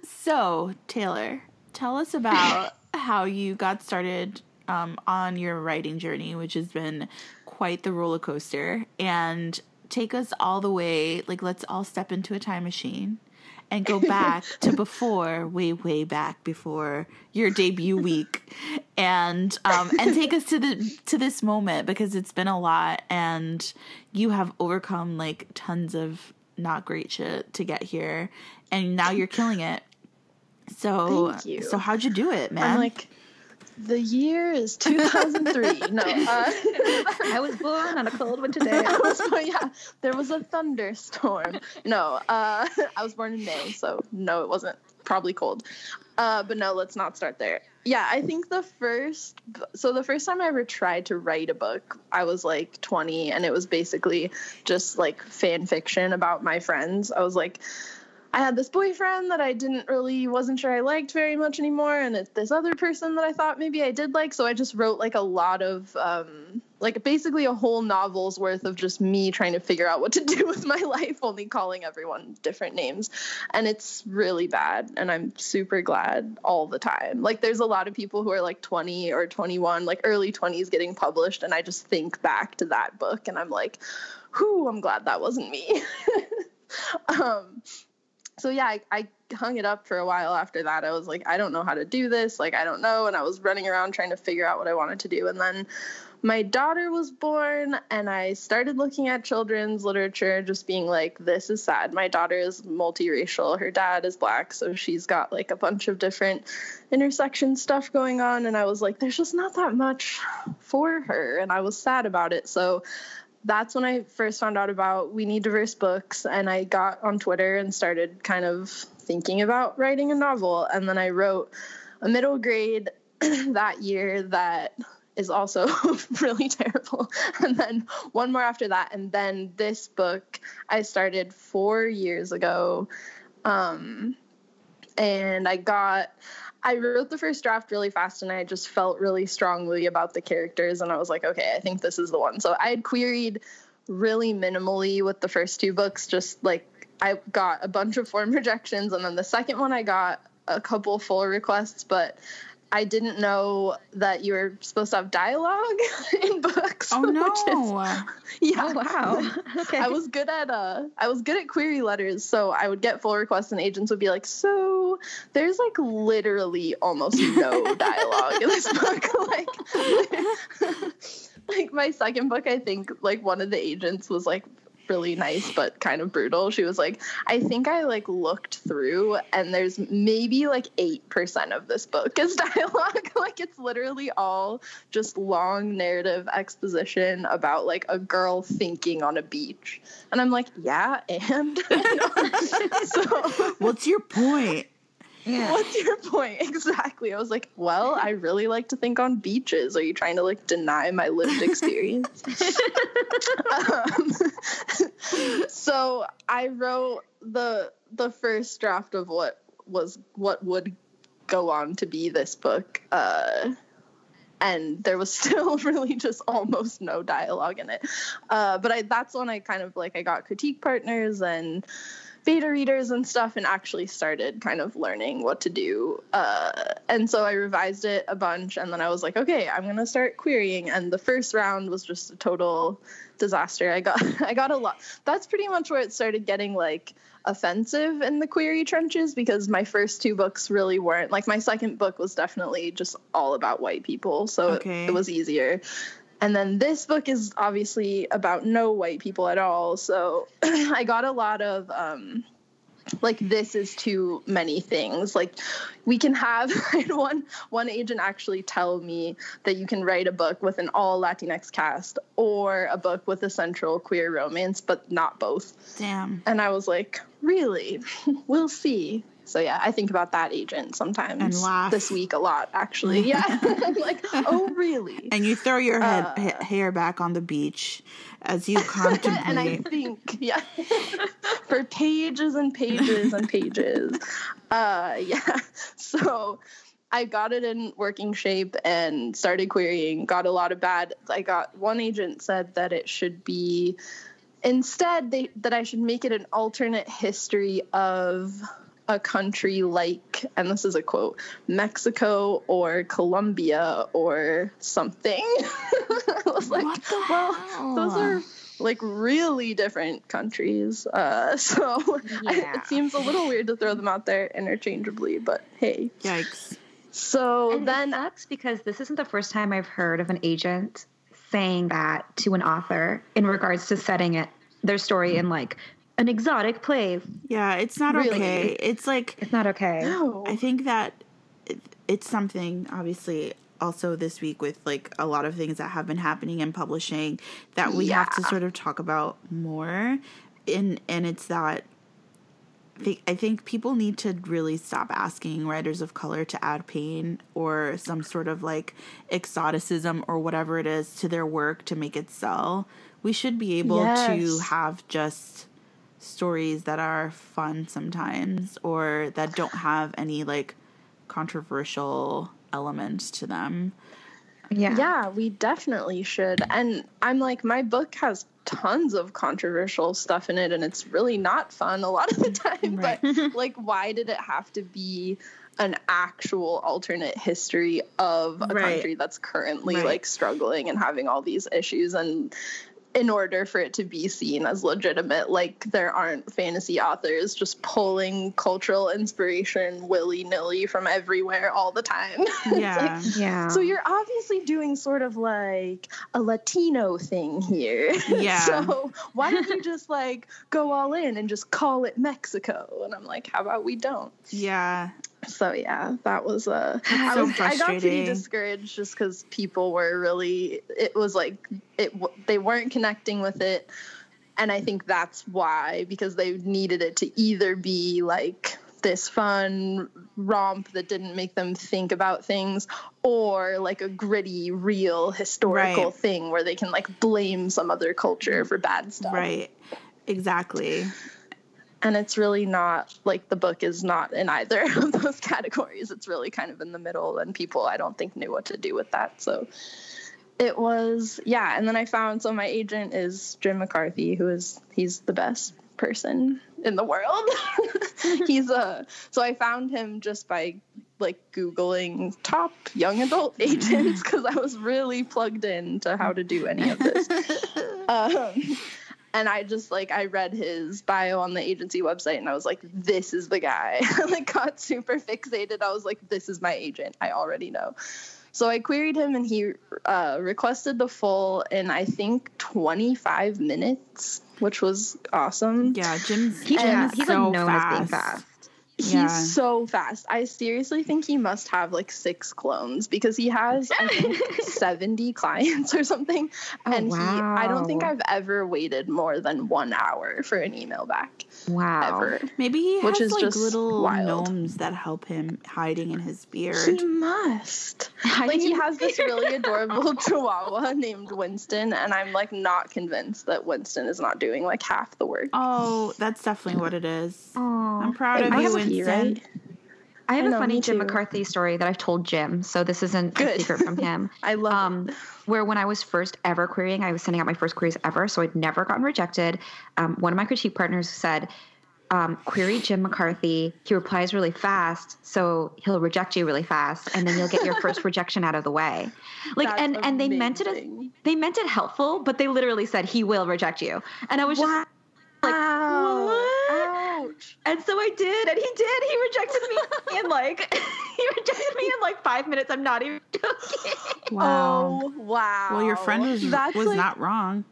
so, Tehlor, tell us about how you got started um, on your writing journey, which has been quite the roller coaster, and take us all the way. Like, let's all step into a time machine and go back to before, way, way back before your debut week, and um, and take us to the to this moment because it's been a lot, and you have overcome like tons of not great shit to get here, and now you're killing it. So, so how'd you do it, man? I'm like, the year is 2003. no, uh, I was born on a cold winter day. I was born- yeah, there was a thunderstorm. No, uh, I was born in May, so no, it wasn't. Probably cold. Uh, but no, let's not start there. Yeah, I think the first, so the first time I ever tried to write a book, I was like 20, and it was basically just like fan fiction about my friends. I was like, I had this boyfriend that I didn't really wasn't sure I liked very much anymore, and it's this other person that I thought maybe I did like. So I just wrote like a lot of um, like basically a whole novel's worth of just me trying to figure out what to do with my life, only calling everyone different names, and it's really bad. And I'm super glad all the time. Like there's a lot of people who are like 20 or 21, like early 20s, getting published, and I just think back to that book, and I'm like, whew, I'm glad that wasn't me. um so yeah, I, I hung it up for a while after that. I was like, I don't know how to do this. Like, I don't know. And I was running around trying to figure out what I wanted to do. And then my daughter was born, and I started looking at children's literature, just being like, this is sad. My daughter is multiracial. Her dad is black. So she's got like a bunch of different intersection stuff going on. And I was like, there's just not that much for her. And I was sad about it. So that's when I first found out about We Need Diverse Books, and I got on Twitter and started kind of thinking about writing a novel. And then I wrote a middle grade that year that is also really terrible. And then one more after that. And then this book I started four years ago. Um, and I got I wrote the first draft really fast and I just felt really strongly about the characters and I was like, okay, I think this is the one. So I had queried really minimally with the first two books, just like I got a bunch of form rejections and then the second one I got a couple full requests, but I didn't know that you were supposed to have dialogue in books. oh no! is- yeah. Oh wow. Okay. I was good at uh I was good at query letters, so I would get full requests and agents would be like, "So, there's like literally almost no dialogue in this book." like like my second book, I think like one of the agents was like really nice but kind of brutal. She was like, "I think I like looked through and there's maybe like 8% of this book is dialogue. like it's literally all just long narrative exposition about like a girl thinking on a beach." And I'm like, "Yeah, and so What's your point? Yeah. What's your point? Exactly. I was like, well, I really like to think on beaches. Are you trying to like deny my lived experience? um, so I wrote the the first draft of what was what would go on to be this book. Uh, and there was still really just almost no dialogue in it. Uh, but I, that's when I kind of like I got critique partners and beta readers and stuff and actually started kind of learning what to do. Uh, and so I revised it a bunch and then I was like, okay, I'm gonna start querying. And the first round was just a total disaster. I got I got a lot. That's pretty much where it started getting like offensive in the query trenches because my first two books really weren't like my second book was definitely just all about white people so Okay. it, it was easier and then this book is obviously about no white people at all so i got a lot of um like this is too many things like we can have one one agent actually tell me that you can write a book with an all latinx cast or a book with a central queer romance but not both Damn. and I was like, really? we'll see. So yeah, I think about that agent sometimes. This week a lot, actually. Yeah. Like, oh really? And you throw your head Uh, ha- hair back on the beach as you contemplate. and I think, yeah, for pages and pages and pages. Uh, yeah. So I got it in working shape and started querying. Got a lot of bad. I got one agent said that it should be instead they that I should make it an alternate history of a country like and this is a quote Mexico or Colombia or something. I was like, well, hell? those are like really different countries. Uh, so Yeah. it seems a little weird to throw them out there interchangeably, but hey. Yikes. So And then sucks because this isn't the first time I've heard of an agent saying that to an author in regards to setting it their story in like an exotic play. Yeah, it's not Really? okay. It's like It's not okay. no. I think that it, it's something obviously also this week with like a lot of things that have been happening in publishing that we have to sort of talk about more and and it's that I think, I think people need to really stop asking writers of color to add pain or some sort of like exoticism or whatever it is to their work to make it sell. We should be able to have just stories that are fun sometimes or that don't have any like controversial elements to them. Yeah. Yeah, we definitely should. And I'm like, my book has tons of controversial stuff in it, and it's really not fun a lot of the time. Right. But like, why did it have to be an actual alternate history of a Right. country that's currently Right. like struggling and having all these issues and in order for it to be seen as legitimate like there aren't fantasy authors just pulling cultural inspiration willy-nilly from everywhere all the time It's like, Yeah. Yeah. so you're obviously doing sort of like a Latino thing here. Yeah. so why don't you just like go all in and just call it Mexico? And I'm like, how about we don't? yeah. So yeah, that was uh, I so was I got pretty discouraged just because people were really. It was like it. They weren't connecting with it, and I think that's why because they needed it to either be like this fun romp that didn't make them think about things or like a gritty real historical Right. thing where they can like blame some other culture for bad stuff Right. Exactly. And it's really not like the book is not in either of those categories. It's really kind of in the middle and people i don't think knew what to do with that. So it was yeah. And then i found so my agent is jim mccarthy who is he's the best person in the world. He's a so i found him just by like googling top young adult agents because i was really plugged in to how to do any of this. Um, and I just like I read his bio on the agency website and I was like, this is the guy. I like got super fixated. I was like, this is my agent. I already know. So I queried him and he uh, requested the full in I think 25 minutes, which was awesome. Yeah, Jim's He's, Jim's he's so like known as being fast. Fast. He's Yeah. so fast. I seriously think he must have like six clones because he has I think 70 clients or something. Oh, and he I don't think. I've ever waited more than one hour for an email back. Wow. Ever. Maybe he Which has is like just little wild. gnomes that help him hiding in his beard. He must. I Like he has this really adorable chihuahua named Winston, and I'm like not convinced that Winston is not doing like half the work. Oh, that's definitely what it is. Aw. I'm proud It of you, must Winston. right? I have I a know, funny Jim. McCarthy story that I've told Jim, so this isn't a secret from him. I love um, where when I was first ever querying, I was sending out my first queries ever, so I'd never gotten rejected. Um, one of my critique partners said, um, "Query Jim McCarthy. He replies really fast, so he'll reject you really fast, and then you'll get your first rejection out of the way." Like, That's and and they meant it as they meant it helpful, but they literally said he will reject you, and I was just Wow. like, what? Ouch. And so I did, and he did. He rejected me in like he rejected me in like five minutes. I'm not even joking. Wow. Oh wow. well, your friend was That's was like not wrong.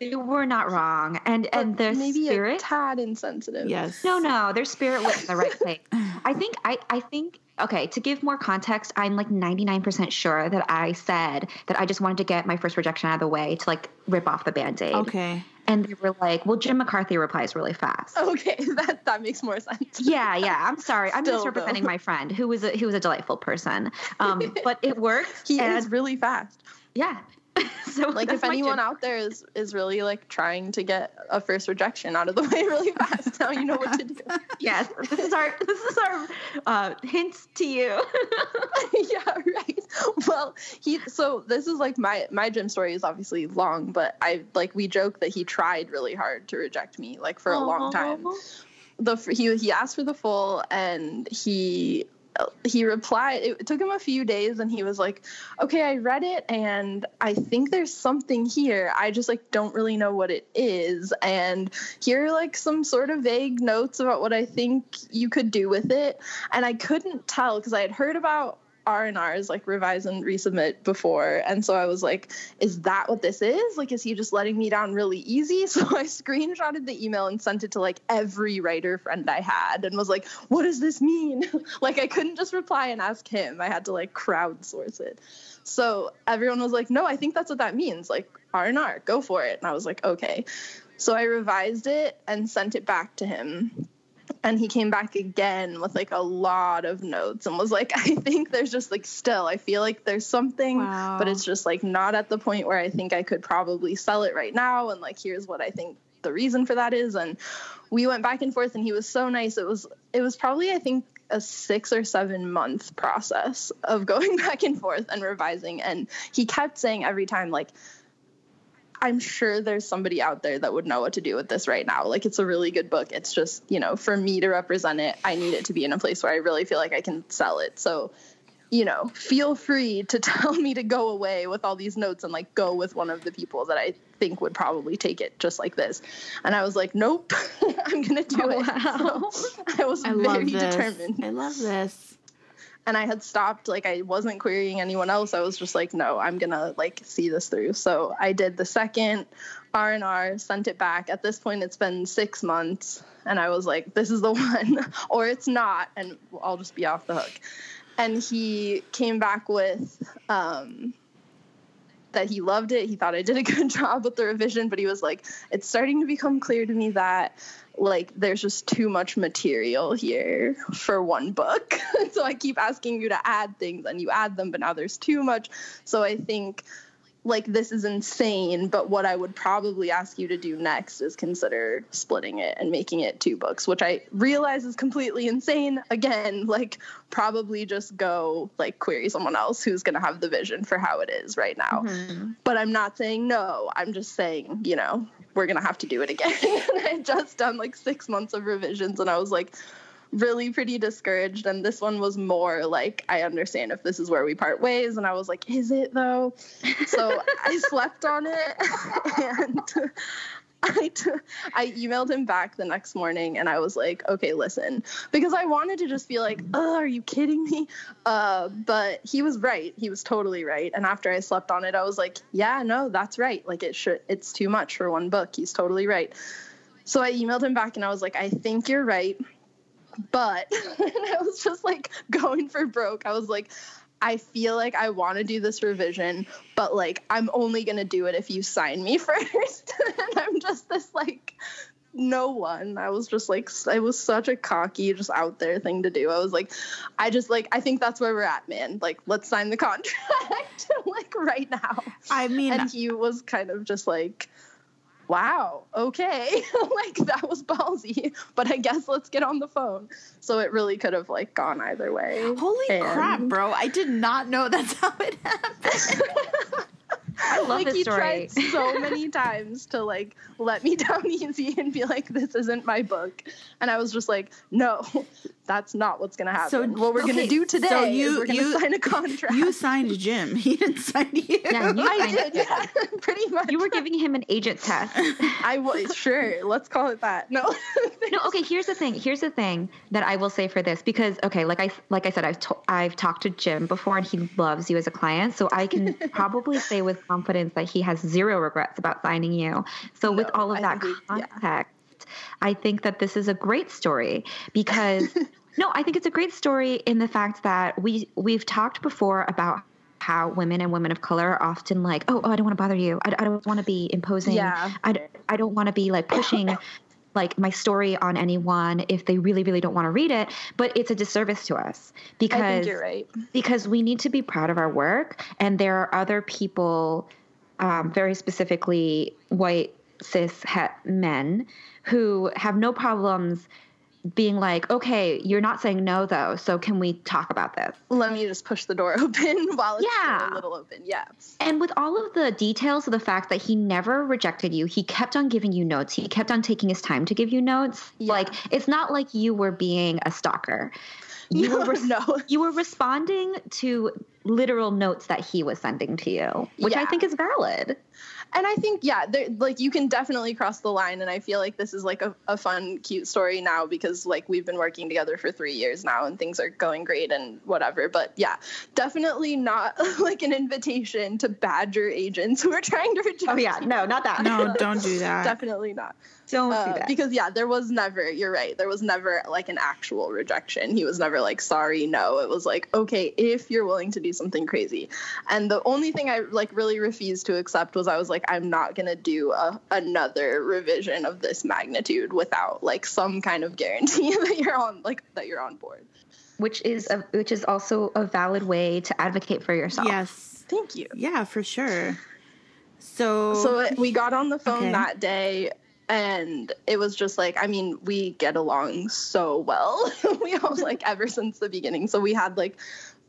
You were not wrong, and and their maybe a spirit. tad insensitive. Yes. No, no, their spirit was in the right place. I think I I think okay. To give more context, I'm like 99 percent sure that I said that I just wanted to get my first rejection out of the way to like rip off the band-aid. Okay. And they were like, "Well, Jim McCarthy replies really fast." Okay, that that makes more sense. Yeah, yeah. I'm sorry. I'm Still, misrepresenting though. my friend, who was a who was a delightful person. Um, but it worked. He and is really fast. yeah. so Like if anyone out there is is really like trying to get a first rejection out of the way really fast, now you know what to do. yes, this is our this is our uh, hints to you. yeah, right. Well, he so this is like my my Jim story is obviously long, but I like we joke that he tried really hard to reject me like for a long time. The he he asked for the full and he he replied it took him a few days and he was like okay i read it and i think there's something here. I just like don't really know what it is. And here are like some sort of vague notes about what i think you could do with it. And i couldn't tell because i had heard about R and R's like revise and resubmit before, and so I was like, "Is that what this is? Like, is he just letting me down really easy?" So I screenshotted the email and sent it to like every writer friend I had, and was like, "What does this mean?" like, I couldn't just reply and ask him; I had to like crowdsource it. So everyone was like, "No, I think that's what that means. Like R and R, go for it." And I was like, "Okay." So I revised it and sent it back to him and he came back again with like a lot of notes and was like i think there's just like still i feel like there's something Wow. but it's just like not at the point where i think i could probably sell it right now. And like here's what i think the reason for that is. And we went back and forth and he was so nice. It was it was probably i think a six or seven month process of going back and forth and revising. And he kept saying every time like I'm sure there's somebody out there that would know what to do with this right now. Like it's a really good book. It's just, you know, for me to represent it, I need it to be in a place where I really feel like I can sell it. So, you know, feel free to tell me to go away with all these notes and like go with one of the people that I think would probably take it just like this. And I was like, nope, I'm going to do Oh, it. wow. So I was I very determined I love this. And I had stopped like I wasn't querying anyone else. I was just like, no, I'm gonna like see this through. So I did the second R and R, sent it back. At this point, it's been six months, and I was like, this is the one, or it's not, and I'll just be off the hook. And he came back with um, that he loved it. He thought I did a good job with the revision, but he was like, it's starting to become clear to me that like there's just too much material here for one book. so I keep asking you to add things and you add them, but now there's too much. So I think like this is insane, but what I would probably ask you to do next is consider splitting it and making it two books, which I realize is completely insane. Again, like probably just go like query someone else who's going to have the vision for how it is right now. Mm-hmm. But I'm not saying no. I'm just saying, you know, we're going to have to do it again. and I just done like 6 months of revisions and I was like really pretty discouraged and this one was more like I understand if this is where we part ways and I was like is it though so I slept on it and I, t- I emailed him back the next morning and I was like, okay, listen, because I wanted to just be like, oh, are you kidding me? Uh, but he was right. He was totally right. And after I slept on it, I was like, yeah, no, that's right. Like it should, it's too much for one book. He's totally right. So I emailed him back and I was like, I think you're right. But I was just like going for broke. I was like, I feel like I want to do this revision, but like I'm only gonna do it if you sign me first. and I'm just this like no one. I was just like it was such a cocky, just out there thing to do. I was like, I just like I think that's where we're at, man. Like let's sign the contract like right now. I mean, and he was kind of just like wow, okay, like that was ballsy, but I guess let's get on the phone. So it really could have like gone either way. holy And- crap, bro! I did not know that's how it happened. I love like this he story. tried so many times to like let me down easy and be like, "This isn't my book," and I was just like, "No, that's not what's gonna happen. So, what we're okay, gonna do today so is you- we're gonna you- sign a contract." you signed Jim. He didn't sign you. Yeah, you I did, it. yeah, pretty much. You were giving him an agent test. I was sure. Let's call it that. No, no, okay. Here's the thing. Here's the thing that I will say for this because okay, like I like I said, I've to, I've talked to Jim before, and he loves you as a client, so I can probably say with confidence that he has zero regrets about signing you. So with all of I that we- yeah. context, I think that this is a great story because no, I think it's a great story in the fact that we we've talked before about how women and women of color are often like, oh, oh I don't want to bother you. I, I don't want to be imposing. Yeah. I, I don't want to be like pushing like my story on anyone if they really really don't want to read it but it's a disservice to us because you're right. because we need to be proud of our work and there are other people um, very specifically white cis het men who have no problems being like okay you're not saying no though so can we talk about this Let me just push the door open while it's Yeah. a little open. Yeah. And with all of the details of the fact that he never rejected you, he kept on giving you notes. He kept on taking his time to give you notes. Yeah. Like it's not like you were being a stalker. You No, were res- no. you were responding to literal notes that he was sending to you, which I think is valid. And I think, yeah, like you can definitely cross the line. And I feel like this is like a, a fun, cute story now because like we've been working together for three years now and things are going great and whatever. But yeah, definitely not like an invitation to badger agents who are trying to reject. Oh yeah, no, not that. No, don't do that. Definitely not. Don't do Uh, that. because yeah, there was never. You're right. There was never like an actual rejection. He was never like sorry, no. It was like okay, if you're willing to do something crazy. And the only thing I like really refused to accept was I was like I'm not gonna do a, another revision of this magnitude without like some kind of guarantee that you're on like that you're on board. which is a, which is also a valid way to advocate for yourself. Yes. Thank you. Yeah, for sure. So, So we got on the phone Okay. that day and it was just like I mean we get along so well. we all like ever since the beginning. So we had like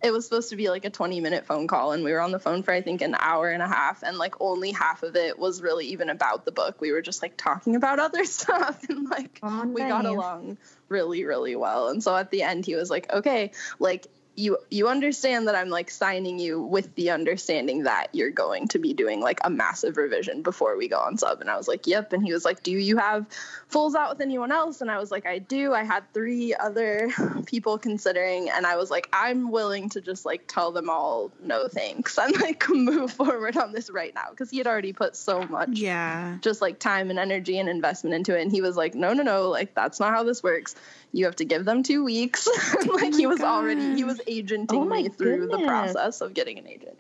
it was supposed to be like a 20 minute phone call and we were on the phone for I think an hour and a half and like only half of it was really even about the book. We were just like talking about other stuff and like Oh, we got along really really well. And so at the end he was like, "Okay, like you you understand that I'm like signing you with the understanding that you're going to be doing like a massive revision before we go on sub. And I was like, Yep. And he was like, Do you have fulls out with anyone else? And I was like, I do. I had three other people considering, and I was like, I'm willing to just like tell them all no thanks and like move forward on this right now because he had already put so much yeah. just like time and energy and investment into it. And he was like, no, no, no, like that's not how this works. You have to give them two weeks. like he my was already, he was agenting Oh me through the process of getting an agent.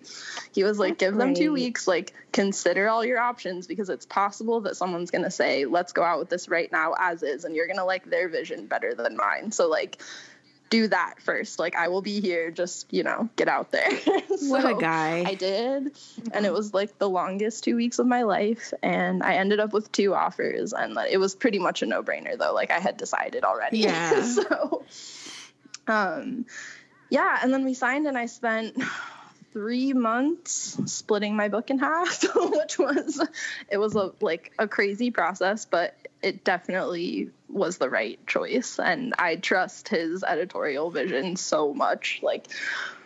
He was like, That's give them two weeks, like consider all your options because it's possible that someone's going to say, let's go out with this right now as is. And you're going to like their vision better than mine. So like, do that first. Like I will be here. Just you know, get out there. What a So, guy. I did. And it was like the longest two weeks of my life. And I ended up with two offers. And it was pretty much a no brainer, though. Like, I had decided already. Yeah. so, um, yeah. And then we signed, and I spent three months splitting my book in half, which was, it was a, like a crazy process, but it definitely was the right choice. And I trust his editorial vision so much. Like,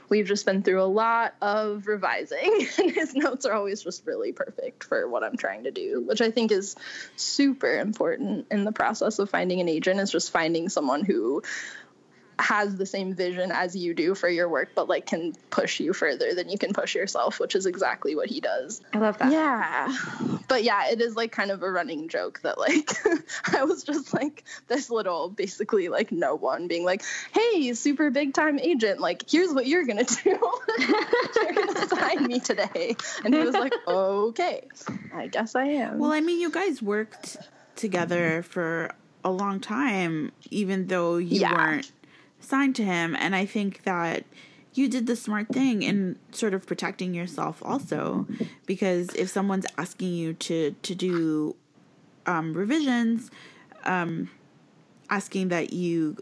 we've just been through a lot of revising and his notes are always just really perfect for what i'm trying to do which i think is super important in the process of finding an agent is just finding someone who has the same vision as you do for your work, but like can push you further than you can push yourself, which is exactly what he does. I love that. Yeah. But yeah, it is like kind of a running joke that like I was just like this little basically like no one being like, hey, super big time agent, like here's what you're gonna do. you're gonna sign me today. And he was like, okay, I guess I am. Well, I mean, you guys worked together for a long time, even though you Yeah. weren't signed to him. And I think that you did the smart thing in sort of protecting yourself also, because if someone's asking you to to do um, revisions, um, asking that you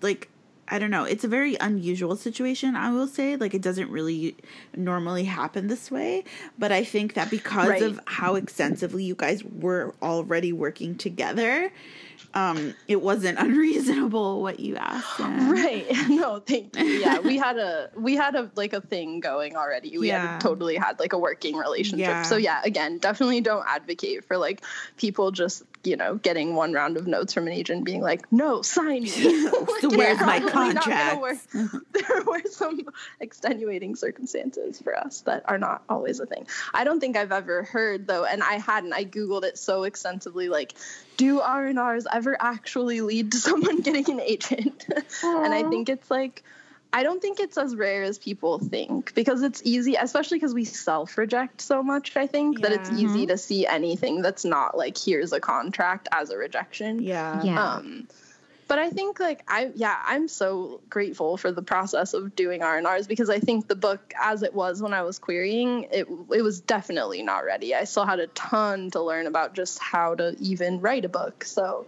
like I don't know. It's a very unusual situation, I will say. Like it doesn't really normally happen this way, but I think that because Right. of how extensively you guys were already working together, um it wasn't unreasonable what you asked. him. Right. No, thank you. Yeah, we had a we had a like a thing going already. We Yeah. had totally had like a working relationship. Yeah. So yeah, again, definitely don't advocate for like people just, you know, getting one round of notes from an agent being like, "No, sign me." So where's my contract? there were some extenuating circumstances for us that are not always a thing. I don't think I've ever heard though, and I hadn't. I googled it so extensively, like, do R and R's ever actually lead to someone getting an agent? and I think it's like. I don't think it's as rare as people think because it's easy, especially because we self reject so much. I think that it's Yeah. easy to see anything that's not like, here's a contract as a rejection. Yeah. Yeah. Um, but I think like I yeah I'm so grateful for the process of doing R and R's because I think the book as it was when I was querying it it was definitely not ready. I still had a ton to learn about just how to even write a book. So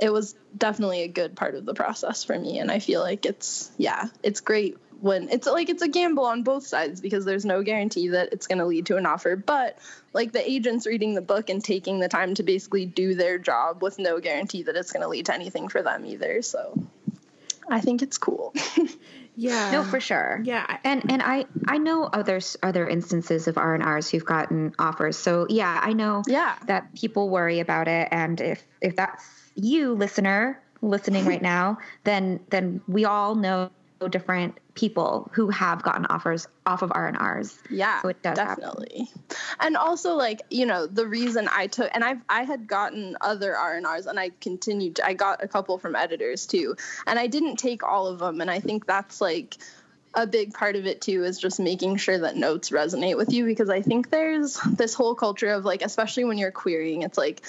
it was definitely a good part of the process for me and I feel like it's yeah it's great when it's like it's a gamble on both sides because there's no guarantee that it's going to lead to an offer but like the agents reading the book and taking the time to basically do their job with no guarantee that it's going to lead to anything for them either so i think it's cool Yeah. no, for sure. Yeah. And and I I know others other instances of R and R's who've gotten offers. So yeah, I know Yeah. that people worry about it. And if if that's you, listener, listening right now, then then we all know different people who have gotten offers off of R and R's. Yeah, So it does happen. definitely. And also, like you know, the reason I took and I've I had gotten other R and R's, and I continued. I got a couple from editors too, and I didn't take all of them. And I think that's like a big part of it too is just making sure that notes resonate with you because I think there's this whole culture of like, especially when you're querying, it's like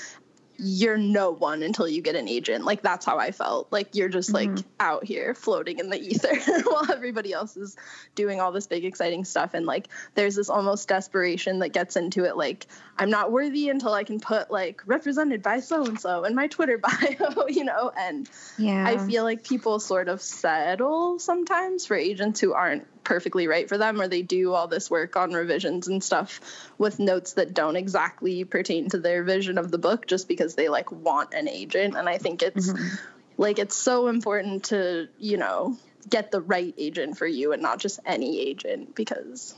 you're no one until you get an agent. Like that's how I felt. Like you're just like mm-hmm. out here floating in the ether while everybody else is doing all this big exciting stuff and like there's this almost desperation that gets into it like I'm not worthy until I can put like represented by so and so in my Twitter bio, you know, and Yeah. I feel like people sort of settle sometimes for agents who aren't perfectly right for them or they do all this work on revisions and stuff with notes that don't exactly pertain to their vision of the book just because they like want an agent and I think it's mm-hmm. like it's so important to, you know, get the right agent for you and not just any agent because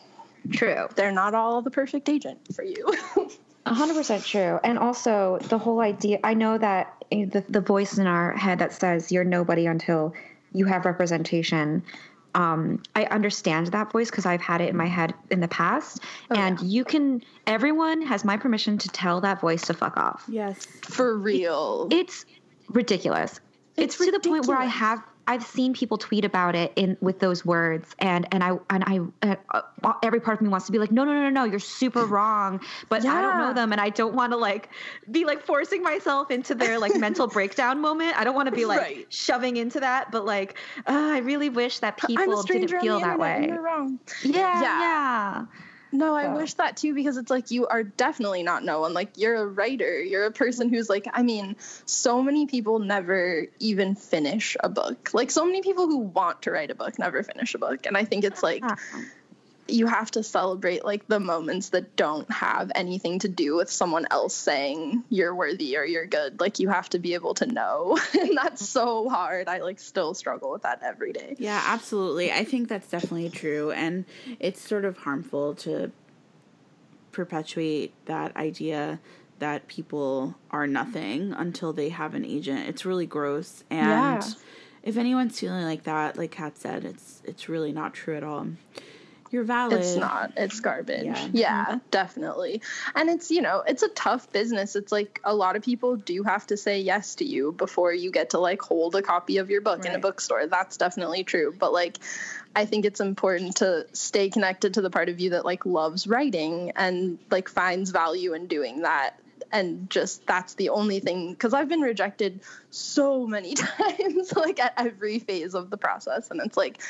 True. they're not all the perfect agent for you. A hundred percent true. And also the whole idea I know that the the voice in our head that says you're nobody until you have representation. Um, I understand that voice because I've had it in my head in the past. and you can everyone has my permission to tell that voice to fuck off. yes. for real. It's ridiculous. It's, It's to the point where I have I've seen people tweet about it in with those words, and and I and I uh, uh, every part of me wants to be like, no, no, no, no, no, you're super wrong, but I don't know them, and I don't want to like be like forcing myself into their like mental breakdown moment. I don't want to be like Right. shoving into that, but like, uh, I really wish that people didn't feel that internet way. Yeah, Yeah. yeah, No, I So- wish that too because it's like you are definitely not no one. Like you're a writer. You're a person who's like, I mean, so many people never even finish a book. Like so many people who want to write a book never finish a book. And I think it's like you have to celebrate like the moments that don't have anything to do with someone else saying you're worthy or you're good. Like you have to be able to know. and that's so hard. I like still struggle with that every day. Yeah, absolutely. I think that's definitely true. And it's sort of harmful to perpetuate that idea that people are nothing until they have an agent. It's really gross. And Yeah. if anyone's feeling like that, like Kat said, it's it's really not true at all. You're valid. It's not. It's garbage. Yeah. Yeah. definitely. And it's, you know, it's a tough business. It's like a lot of people do have to say yes to you before you get to like hold a copy of your book in a bookstore. That's definitely true. But like I think it's important to stay connected to the part of you that like loves writing and like finds value in doing that. And just that's the only thing because I've been rejected so many times, like at every phase of the process. And it's like,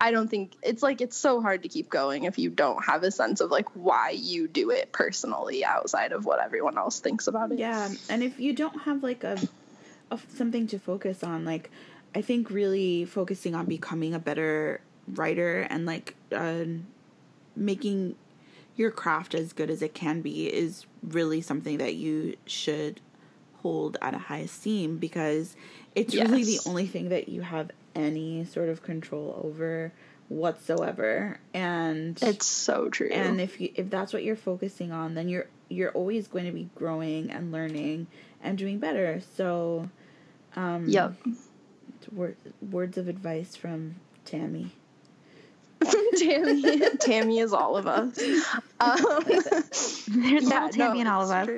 I don't think it's like it's so hard to keep going if you don't have a sense of like why you do it personally outside of what everyone else thinks about it. Yeah, and if you don't have like a, a something to focus on, like I think really focusing on becoming a better writer and like uh, making your craft as good as it can be is really something that you should hold at a high esteem because it's really the only thing that you have any sort of control over whatsoever and It's so true. and if you if that's what you're focusing on then you're you're always going to be growing and learning and doing better so um yep. word, words of advice from tammy Tammy Tammy is all of us. Um, There's Yeah, no Tammy in all of us.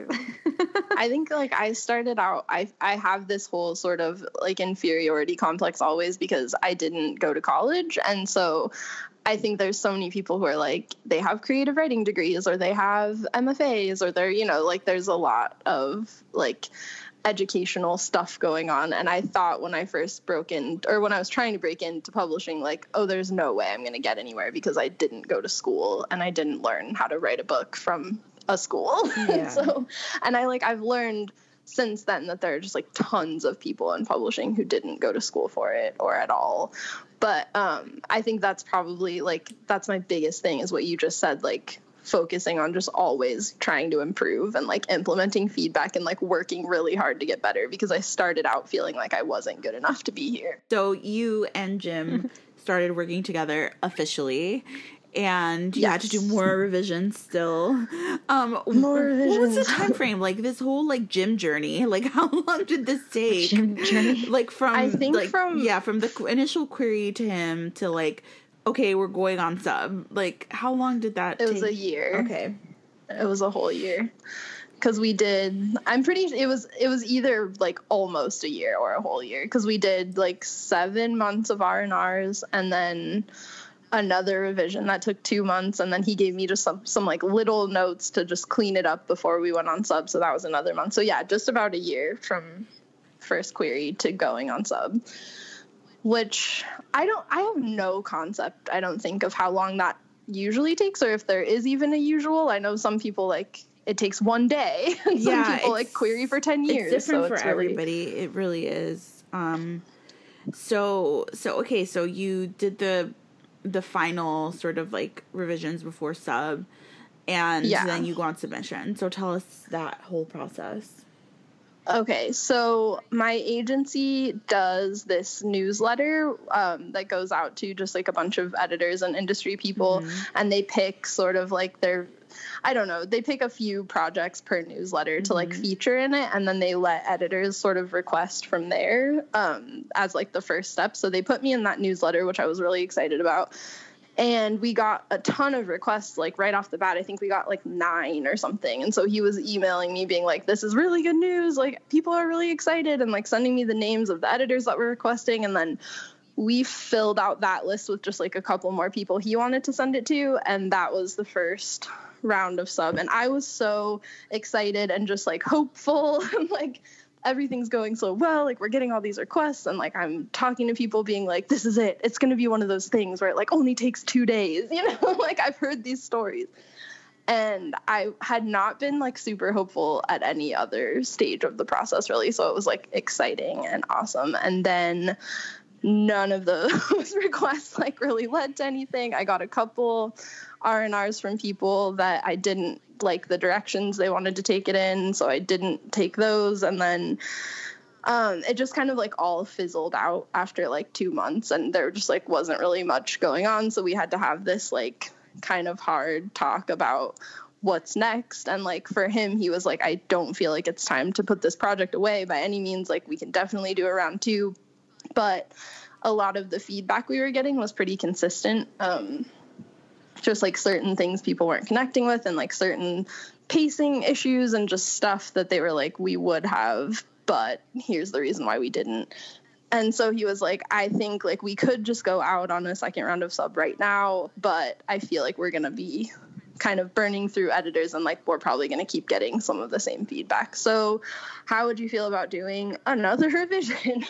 I think like I started out I I have this whole sort of like inferiority complex always because I didn't go to college. And so I think there's so many people who are like they have creative writing degrees or they have MFAs or they're you know like there's a lot of like educational stuff going on. And I thought when I first broke in or when I was trying to break into publishing like oh there's no way I'm going to get anywhere because I didn't go to school and I didn't learn how to write a book from a school Yeah. so and I like I've learned since then that there are just like tons of people in publishing who didn't go to school for it or at all but um I think that's probably like that's my biggest thing is what you just said like focusing on just always trying to improve and like implementing feedback and like working really hard to get better because I started out feeling like I wasn't good enough to be here. so you and jim started working together officially and you had to do more revisions still. Um More what was the time frame like this whole like gym journey like how long did this take Gym journey. like from I think like, from- yeah from the initial query to him to like okay we're going on sub. Like how long did that It was a year. okay. It was a whole year. Cuz we did I'm pretty it was it was either like almost a year or a whole year. Cuz we did like 7 months of R&Rs and then another revision that took 2 months and then he gave me just some some like little notes to just clean it up before we went on sub so that was another month. So yeah, just about a year from first query to going on sub. Which I don't I have no concept I don't think of how long that usually takes or if there is even a usual. I know some people like it takes one day. and Yeah, people like query for 10 years. it's different so for it's really, everybody it really is um so so okay so you did the the final sort of like revisions before sub and Yeah. then you go on submission. So tell us that whole process. Okay, so my agency does this newsletter um, that goes out to just like a bunch of editors and industry people, and they pick sort of like their, I don't know, they pick a few projects per newsletter to like feature in it, and then they let editors sort of request from there um, as like the first step. So they put me in that newsletter, which I was really excited about. and we got a ton of requests like right off the bat. I think we got like nine or something. And so he was emailing me being like this is really good news. Like people are really excited and like sending me the names of the editors that were requesting. And then we filled out that list with just like a couple more people he wanted to send it to. And that was the first round of sub and i was so excited and just like hopeful and like everything's going so well like we're getting all these requests and like i'm talking to people being like this is it. It's going to be one of those things where it like only takes two days you know? Like i've heard these stories. And i had not been like super hopeful at any other stage of the process really so it was like exciting and awesome. And then none of those requests like really led to anything. I got a couple r&rs from people that i didn't like the directions they wanted to take it in so i didn't take those. And then um, it just kind of like all fizzled out after like two months and there just like wasn't really much going on. So we had to have this like kind of hard talk about what's next. And like for him he was like i don't feel like it's time to put this project away. By any means like we can definitely do a round two. But a lot of the feedback we were getting was pretty consistent. Um, just like certain things people weren't connecting with, and like certain pacing issues, and just stuff that they were like, we would have, but here's the reason why we didn't. And so he was like, I think like we could just go out on a second round of sub right now, but I feel like we're gonna be kind of burning through editors and like we're probably going to keep getting some of the same feedback. So, how would you feel about doing another revision?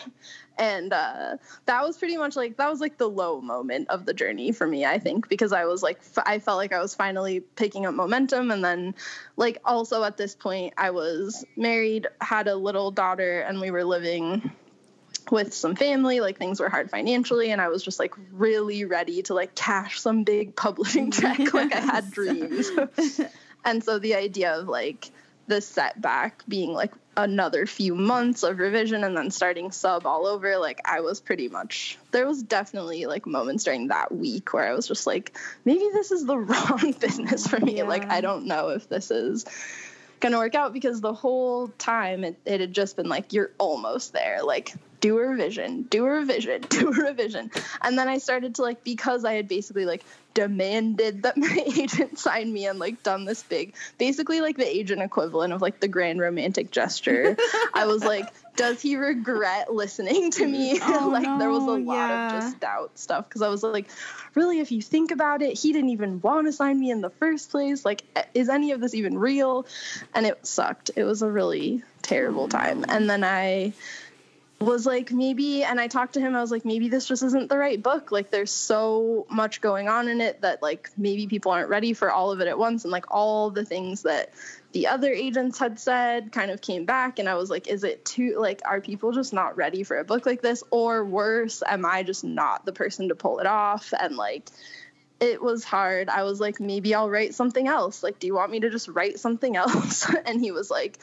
And uh, that was pretty much like that was like the low moment of the journey for me, I think, because I was like f- I felt like I was finally picking up momentum, and then like also at this point I was married, had a little daughter, and we were living with some family. Like things were hard financially and i was just like really ready to like cash some big publishing check yes. like i had dreams. And so the idea of like the setback being like another few months of revision and then starting sub all over like i was pretty much there was definitely like moments during that week where i was just like maybe this is the wrong business for me yeah. like i don't know if this is gonna work out because the whole time it, it had just been like you're almost there like do a revision, do a revision, do a revision. And then I started to like because I had basically like demanded that my agent sign me and like done this big basically like the agent equivalent of like the grand romantic gesture. I was like, does he regret listening to me? Oh, like no, there was a lot yeah. of just doubt stuff because I was like, really if you think about it, he didn't even want to sign me in the first place. Like is any of this even real? And it sucked. It was a really terrible time. And then I was like maybe and i talked to him i was like maybe this just isn't the right book. Like there's so much going on in it that like maybe people aren't ready for all of it at once. And like all the things that the other agents had said kind of came back. And i was like is it too like are people just not ready for a book like this? Or worse am i just not the person to pull it off? And like it was hard. I was like maybe i'll write something else. Like do you want me to just write something else? And he was like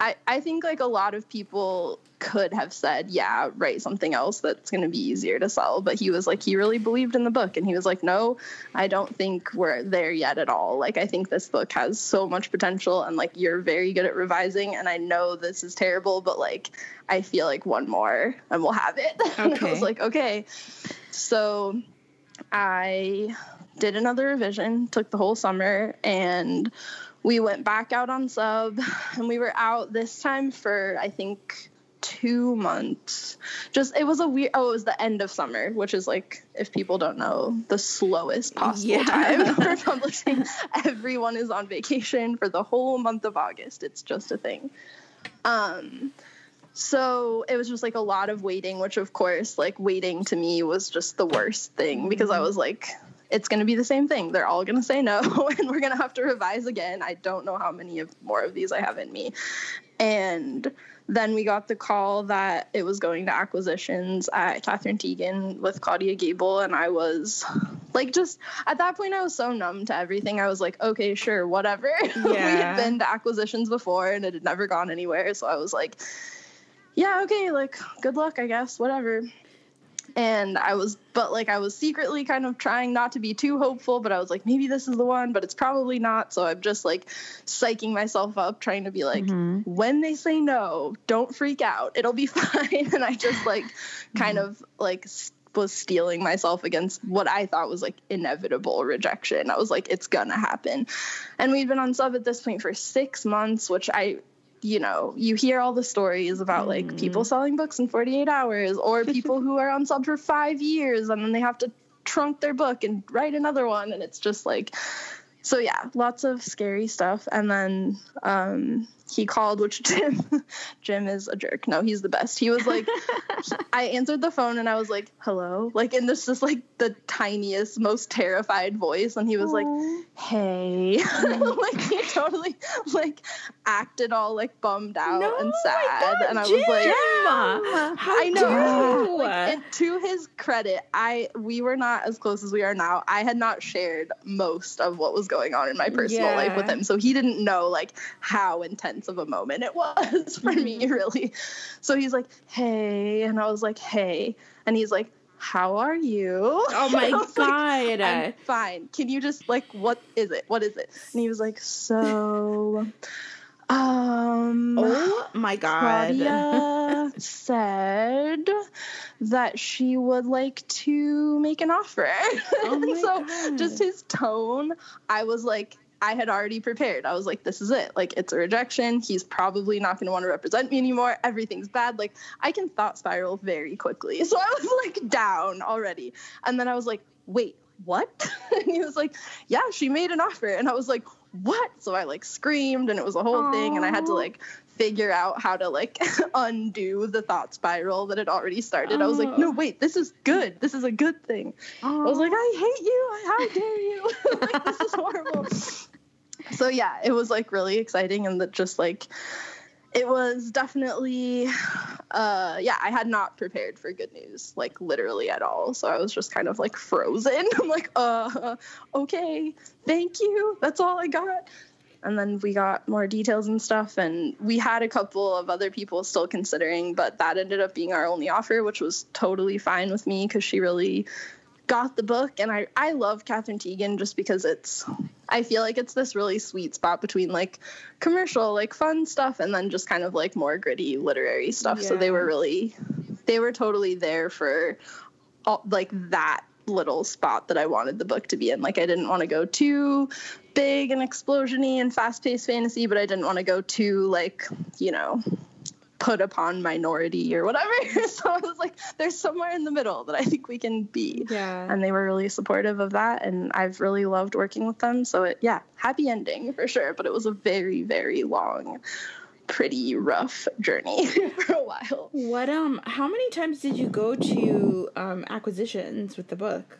I, I think like a lot of people could have said, yeah, write something else that's going to be easier to sell. But he was like, he really believed in the book. And he was like, no, I don't think we're there yet at all. Like, I think this book has so much potential and like you're very good at revising. And I know this is terrible, but like, I feel like one more and we'll have it. Okay. and I was like, okay. So I did another revision, took the whole summer and we went back out on sub and we were out this time for I think two months. Just it was a weird oh, it was the end of summer, which is like if people don't know, the slowest possible yeah. time for publishing. Everyone is on vacation for the whole month of August. It's just a thing. Um so it was just like a lot of waiting, which of course, like waiting to me was just the worst thing because I was like, it's going to be the same thing. They're all going to say no, and we're going to have to revise again. I don't know how many of more of these I have in me. And then we got the call that it was going to acquisitions at Katherine Tegen with Claudia Gabel, and I was like, just at that point, I was so numb to everything. I was like, okay, sure, whatever. Yeah. we had been to acquisitions before, and it had never gone anywhere, so I was like, yeah, okay, like good luck, I guess, whatever and I was, but like I was secretly kind of trying not to be too hopeful, but I was like, maybe this is the one, but it's probably not. So I'm just like psyching myself up, trying to be like, mm-hmm. when they say no, don't freak out, it'll be fine. and I just like kind mm-hmm. of like was stealing myself against what I thought was like inevitable rejection. I was like, it's gonna happen. And we'd been on sub at this point for six months, which I you know, you hear all the stories about like mm. people selling books in 48 hours or people who are on sub for five years and then they have to trunk their book and write another one. And it's just like, so yeah, lots of scary stuff. And then um, he called, which Jim, Jim is a jerk. No, he's the best. He was like, I answered the phone and I was like, hello, like in this just like the tiniest, most terrified voice, and he was Aww. like, hey, like he totally like acted all like bummed out no, and sad, God, and I Jim. was like, yeah, I know. Like, to his credit, I we were not as close as we are now. I had not shared most of what was going on in my personal yeah. life with him, so he didn't know like how intense of a moment it was for me, mm-hmm. really. So he's like, hey. And I was like, hey. And he's like, how are you? Oh my god. Like, I'm fine. Can you just like what is it? What is it? And he was like, so um Oh my god. Claudia said that she would like to make an offer. Oh my so God. just his tone, I was like, I had already prepared. I was like, this is it. Like, it's a rejection. He's probably not going to want to represent me anymore. Everything's bad. Like, I can thought spiral very quickly. So I was like down already. And then I was like, wait, what? and he was like, yeah, she made an offer. And I was like, what? So I like screamed and it was a whole thing. And I had to like figure out how to like undo the thought spiral that had already started. I was like, Oh. no, wait, this is good. This is a good thing. I was like, I hate you. How dare you? like, this is horrible. So yeah, it was like really exciting and that just like it was definitely uh yeah, I had not prepared for good news, like literally at all. So I was just kind of like frozen. I'm like, uh okay, thank you. That's all I got. And then we got more details and stuff and we had a couple of other people still considering, but that ended up being our only offer, which was totally fine with me because she really got the book and I, I love Katherine Tegen just because it's I feel like it's this really sweet spot between like commercial, like fun stuff and then just kind of like more gritty literary stuff. So they were really they were totally there for all, like that little spot that I wanted the book to be in. Like I didn't want to go too big and explosiony and fast-paced fantasy, but I didn't want to go too like, you know, put upon minority or whatever. so I was like, there's somewhere in the middle that I think we can be. Yeah. And they were really supportive of that. And I've really loved working with them. So it, yeah, happy ending for sure. But it was a very, very long, pretty rough journey for a while. What um how many times did you go to um acquisitions with the book?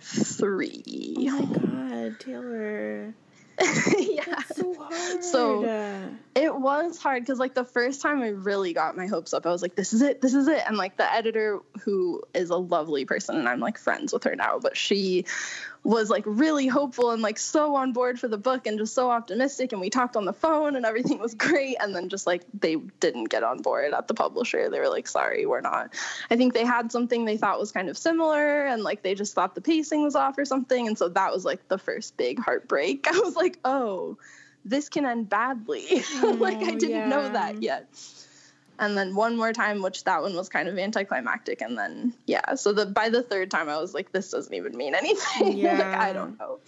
Three. Oh my god, Tehlor. yeah. That's so hard. So- It was hard because like the first time I really got my hopes up, I was like, "This is it, this is it." And like the editor, who is a lovely person, and I'm like friends with her now, but she was like really hopeful and like so on board for the book and just so optimistic. And we talked on the phone, and everything was great. And then just like they didn't get on board at the publisher. They were like, "Sorry, we're not." I think they had something they thought was kind of similar, and like they just thought the pacing was off or something. And so that was like the first big heartbreak. I was like, "Oh." this can end badly. like I Oh, didn't know that yet. And then one more time, which that one was kind of anticlimactic. And then yeah, so the by the third time, I was like, this doesn't even mean anything. like Yeah. I don't know.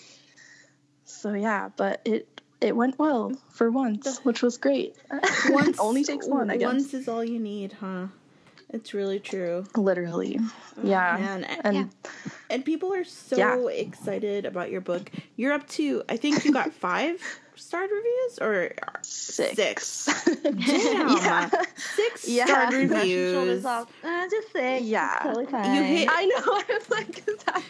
So yeah, but it it went well for once, which was great. once only takes one, I guess. Once is all you need, huh? It's really true. Literally, oh, yeah. Man, and yeah. And people are so Yeah. excited about your book. You're up to I think you got five starred reviews or six. Six. Damn. yeah. six Yeah. starred Brush Brush reviews. Uh, just six. Yeah. Totally. You hit- I know. I was like.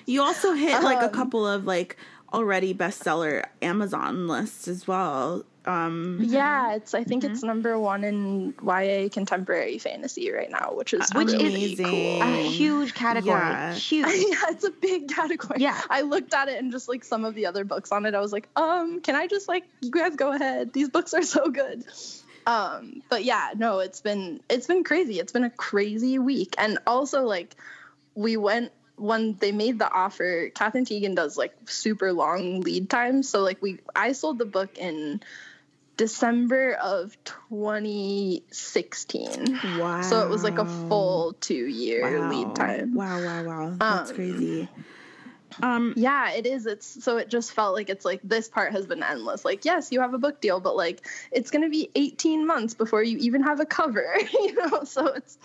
You also hit like a Um, couple of like already bestseller Amazon lists as well. Um Yeah, it's. I think Mm-hmm. it's number one in YA contemporary fantasy right now, which is Which is really amazing. cool. a huge category. Yeah. Huge. yeah, it's a big category. Yeah. I looked at it and just like some of the other books on it, I was like, um, can I just like you guys go ahead? These books are so good. Um, but yeah, no, it's been it's been crazy. It's been a crazy week, and also like we went when they made the offer. Katherine Tegen does like super long lead times, so like we I sold the book in December of 2016. wow. So it was like a full two year wow. lead time. Wow, wow, wow. That's Um, crazy. Um Yeah, it is. It's so it just felt like it's like this part has been endless. Like, yes, you have a book deal, but like it's gonna be 18 months before you even have a cover, you know? So it's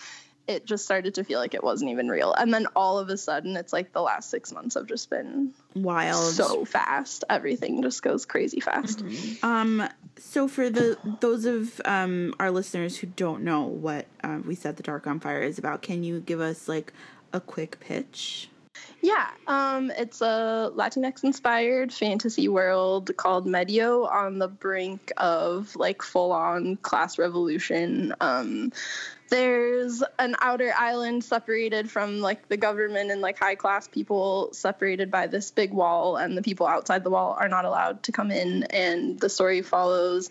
it just started to feel like it wasn't even real. And then all of a sudden it's like the last six months have just been wild. so fast. Everything just goes crazy fast. Um, so for the those of um our listeners who don't know what um, we Set the Dark on Fire is about, can you give us like a quick pitch? Yeah, um, it's a Latinx inspired fantasy world called Medio on the brink of like full on class revolution. Um, there's an outer island separated from like the government and like high class people separated by this big wall, and the people outside the wall are not allowed to come in. And the story follows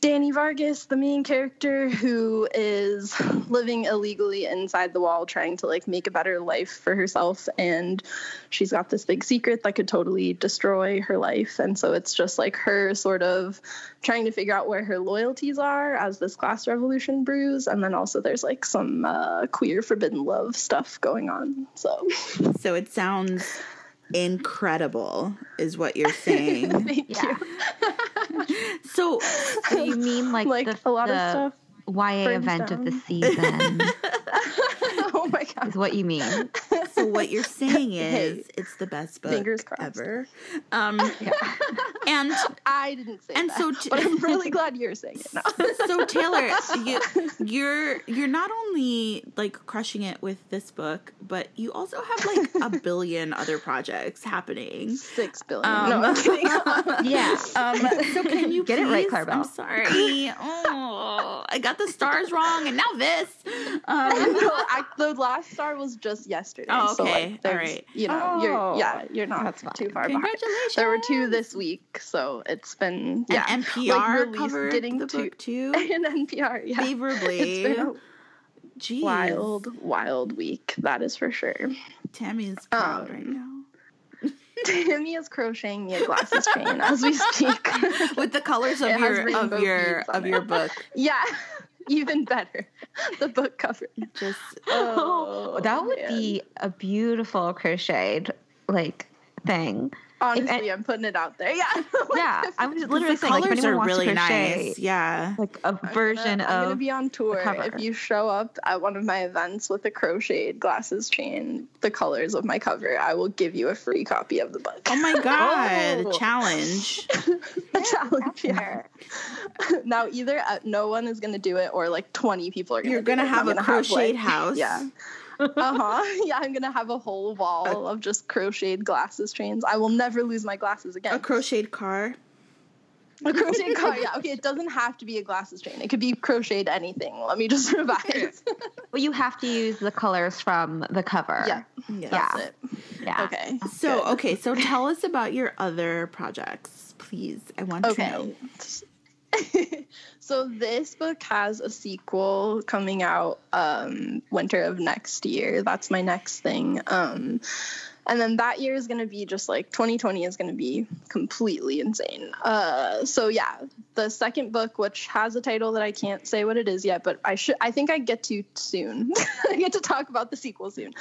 Dani Vargas, the main character who is living illegally inside the wall, trying to like make a better life for herself. And she's got this big secret that could totally destroy her life. And so it's just like her sort of trying to figure out where her loyalties are as this class revolution brews. And then also there's like some uh, queer forbidden love stuff going on. So, So it sounds incredible, is what you're saying. thank you. so So you mean like, Like the, a lot of stuff YA burns event of the season oh my God. Is what you mean. so what you're saying Hey. is it's the best book Fingers crossed. ever. Um and I didn't say And that, so t- but I'm really glad you're saying it now. so Tehlor, you, you're you're not only like crushing it with this book, but you also have like a billion other projects happening. Six billion. Um, no, I'm kidding. Yeah. Um, so can you Get it right, please- Claribel. I'm sorry. Oh, I got the stars wrong, and now this. Um, no, I, the last star was just yesterday. Oh, So, okay. like, All right. You know, Oh. you're yeah, you're not That's fine. too far behind. congratulations. There were two this week, so it's been yeah, And NPR like, covered getting the to- book too. in NPR. Yeah, Favorably. it's been a Jeez. wild, wild week. That is for sure. Tammy is proud Um, right now. Tammy is crocheting me a glasses chain as we speak. With the colors of It your of your of it. your book. yeah, even better. The book cover. Just Oh, that oh, would man. be a beautiful crocheted like thing. Honestly, I'm putting it out there. Yeah. Yeah, I was literally the saying like if colors anyone are wants really to crochet nice. Yeah. like a I'm version gonna, I'm gonna be on tour. If you show up at one of my events with a crocheted glasses chain, the colors of my cover, I will give you a free copy of the book. Oh my god, Oh. challenge. a challenge. Yeah. now either uh, no one is gonna do it, or like 20 people are gonna. You're do gonna it. have I'm a gonna crocheted like- house. Yeah. Uh huh. Yeah, I'm gonna have a whole wall of just crocheted glasses chains. I will never lose my glasses again. A crocheted car. A crocheted car, yeah. Okay, it doesn't have to be a glasses chain. It could be crocheted anything. Let me just revise. well, you have to use the colors from the cover. yeah, Yeah. Yeah. that's it. Yeah. Okay. So good. okay, so tell us about your other projects, please. I want to know. So this book has a sequel coming out um, winter of next year. That's my next thing. Um, and then that year is going to be just like 2020 is going to be completely insane. Uh, so yeah, the second book, which has a title that I can't say what it is yet, but I should. I think I get to soon. I get to talk about the sequel soon.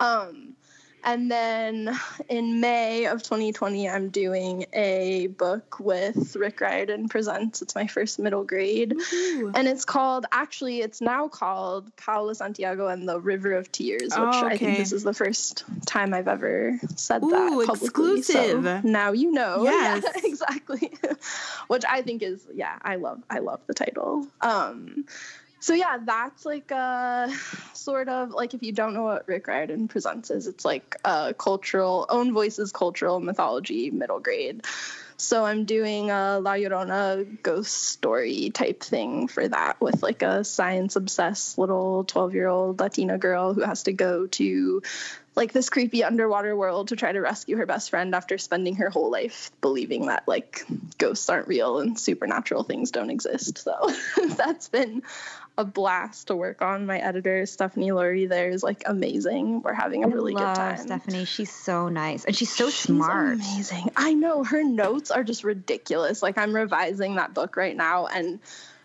Um, and then in May of 2020, I'm doing a book with Rick Riordan Presents. It's my first middle grade. Ooh. And it's called, actually, it's now called Paola Santiago and the River of Tears, which Oh, I think this is the first time I've ever said Ooh, that publicly. So exclusive. now you know. Yes. Yeah, exactly. which I think is, yeah, I love, I love the title. Um, so yeah, that's like a uh, sort of like if you don't know what Rick Riordan presents is, it's like a cultural own voices cultural mythology middle grade. So I'm doing a La Llorona ghost story type thing for that with like a science obsessed little 12 year old Latina girl who has to go to like this creepy underwater world to try to rescue her best friend after spending her whole life believing that like ghosts aren't real and supernatural things don't exist. So that's been a blast to work on. My editor Stephanie Lurie there is like amazing. We're having a really good time. Stephanie. She's so nice and she's so She's smart. Amazing. I know her notes are just ridiculous. Like I'm revising that book right now and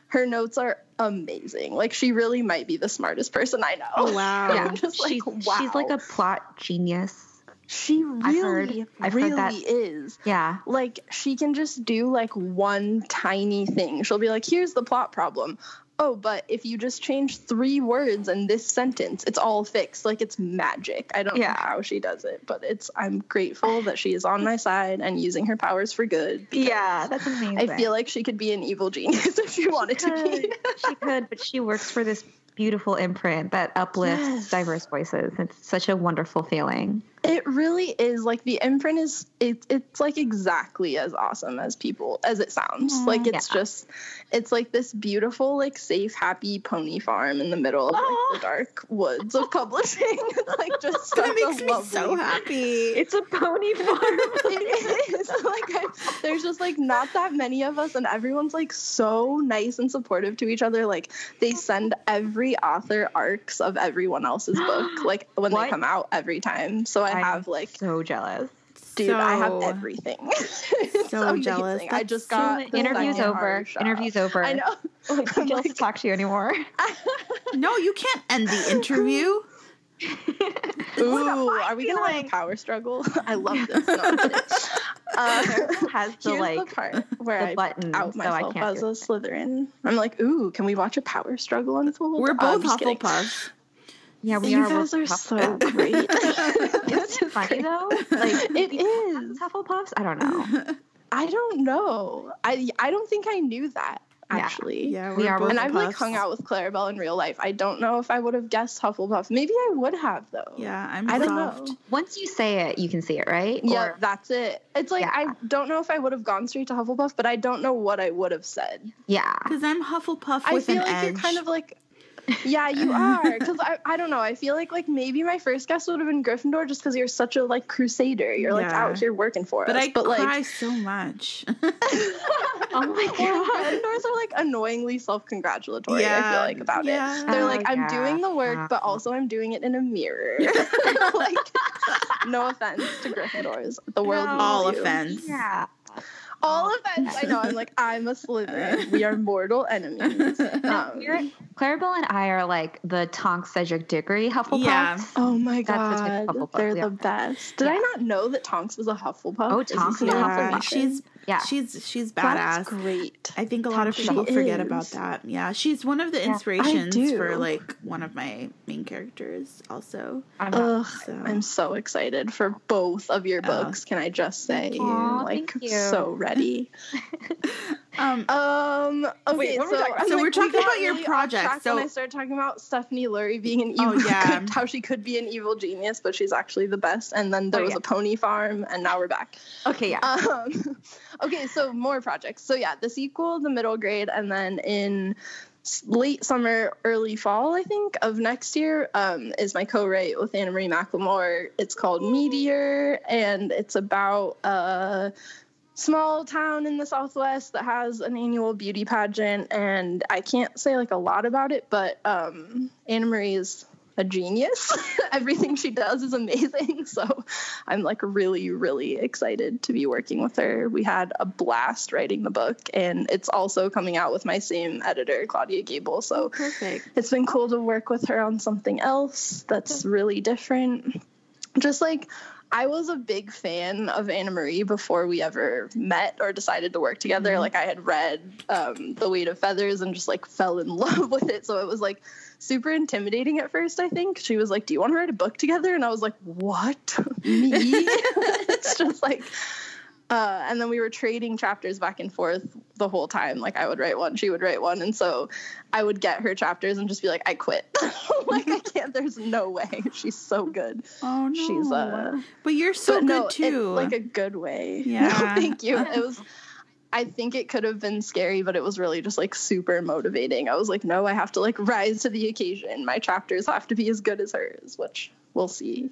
her notes are amazing. Like she really might be the smartest person I know. Oh wow. Yeah, just like, she's, wow. she's like a plot genius. She really, heard- I've really heard that. is. Yeah. Like she can just do like one tiny thing. She'll be like, "Here's the plot problem." Oh, but if you just change three words in this sentence, it's all fixed. Like it's magic. I don't know how she does it, but it's. I'm grateful that she is on my side and using her powers for good. Yeah, that's amazing. I feel like she could be an evil genius if she wanted to be. she could, but she works for this beautiful imprint that uplifts Yes. diverse voices. It's such a wonderful feeling. It really is like the imprint is it's it's like exactly as awesome as people as it sounds. like it's Yeah. just it's like this beautiful like safe happy pony farm in the middle of like the dark woods of publishing. It's like just That makes me lovely so happy. It's a pony farm. it is like I, there's just like not that many of us and everyone's like so nice and supportive to each other like they send every author arcs of everyone else's book like when What? they come out every time so i I'm have like so jealous. dude i have everything So jealous. i That's just so got the Interview's over. Interview's over. i know Like, I'm I don't like- talk to you anymore. No, you can't end the interview. Ooh, are we gonna have a power struggle? I love this. No, I'm uh, has the here's like the part where the I button, out so I myself can't as a. Slytherin. I'm like, ooh, can we watch a power struggle unfold? We're Oh, both I'm just kidding. Hufflepuffs. Yeah, we you are. guys we're so great. Isn't it funny though? Like It we- is. Hufflepuffs. I don't know. I don't know. I I don't think I knew that actually. Yeah, We we're are both And I've like hung out with Claribel in real life. I don't know if I would have guessed Hufflepuff. Maybe I would have though. Yeah, I'm I don't soft. know. Once you say it, you can see it, right? Yeah, Or- that's it. It's like Yeah. I don't know if I would have gone straight to Hufflepuff, but I don't know what I would have said. yeah. Because I'm Hufflepuff I feel an like edge. you're kind of like yeah, you are. Because I, I don't know. I feel like like maybe my first guess would have been Gryffindor just because you're such a like crusader. You're like Yeah. out here working for us. but us. I but cry like so much. Oh my well, god. Gryffindors are like annoyingly self-congratulatory. I Yeah, feel like about yeah. it. They're Oh, like I'm yeah. doing the work, Yeah. but also I'm doing it in a mirror. like no offense to Gryffindors, the world No. All you. offense. Yeah. All offense. I know. I'm like I'm a Slytherin. We are mortal enemies. Um, We're- Claribel and I are like the Tonks Cedric Diggory Hufflepuff. Yeah. Oh my god, with Hufflepuff, they're yeah. the best. Did I not know that Tonks was a Hufflepuff? Oh, Is Tonks is a Yeah, Hufflepuff. she's Yeah. she's she's That's badass. great. I think a lot of She people forget is. about that. Yeah, she's one of the Yeah, inspirations for like one of my main characters. Also, I'm not- Ugh, So- I'm so excited for both of your Oh. books. Can I just say, Aw, like, thank you. so ready. um, Um. Okay, Wait, what were we so? So like, we're talking we about your really project, so- when I started talking about Stephanie Lurie being an Oh, evil, yeah. how she could be an evil genius, but she's actually the best. And then there Oh, was yeah. a pony farm, and now we're back. okay, yeah. Um, okay, so more projects. So yeah, the sequel, the middle grade, and then in late summer, early fall, I think of next year, um, is my co-write with Anna Marie McLemore. It's called Meteor, and it's about a small town in the southwest that has an annual beauty pageant. And I can't say like a lot about it, but um, Anna Marie is a genius. Everything she does is amazing. So I'm like really, really excited to be working with her. We had a blast writing the book, and it's also coming out with my same editor, Claudia Gabel. So perfect. it's been cool to work with her on something else that's really different. Just like I was a big fan of Anna Marie before we ever met or decided to work together. Like I had read um, The Weight of Feathers and just like fell in love with it. So it was like super intimidating at first, I think. She was like, Do you want to write a book together? And I was like, What? Me? it's just like uh, and then we were trading chapters back and forth the whole time. Like I would write one, she would write one, and so I would get her chapters and just be like, "I quit. like I can't. There's no way. She's so good. Oh no, She's uh, but you're so but no, good too. it- like a good way. Yeah. No, thank you. It was. I think it could have been scary, but it was really just like super motivating. I was like, no, I have to like rise to the occasion. My chapters have to be as good as hers, which we'll see.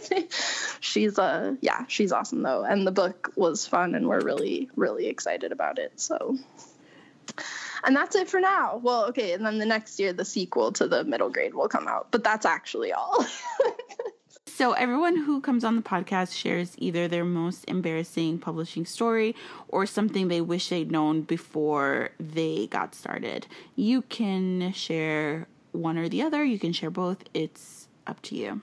She's uh yeah, she's awesome though. And the book was fun and we're really, really excited about it. So and that's it for now. Well, okay, and then the next year the sequel to the middle grade will come out. But that's actually all. So everyone who comes on the podcast shares either their most embarrassing publishing story or something they wish they'd known before they got started. You can share one or the other. You can share both. It's up to you.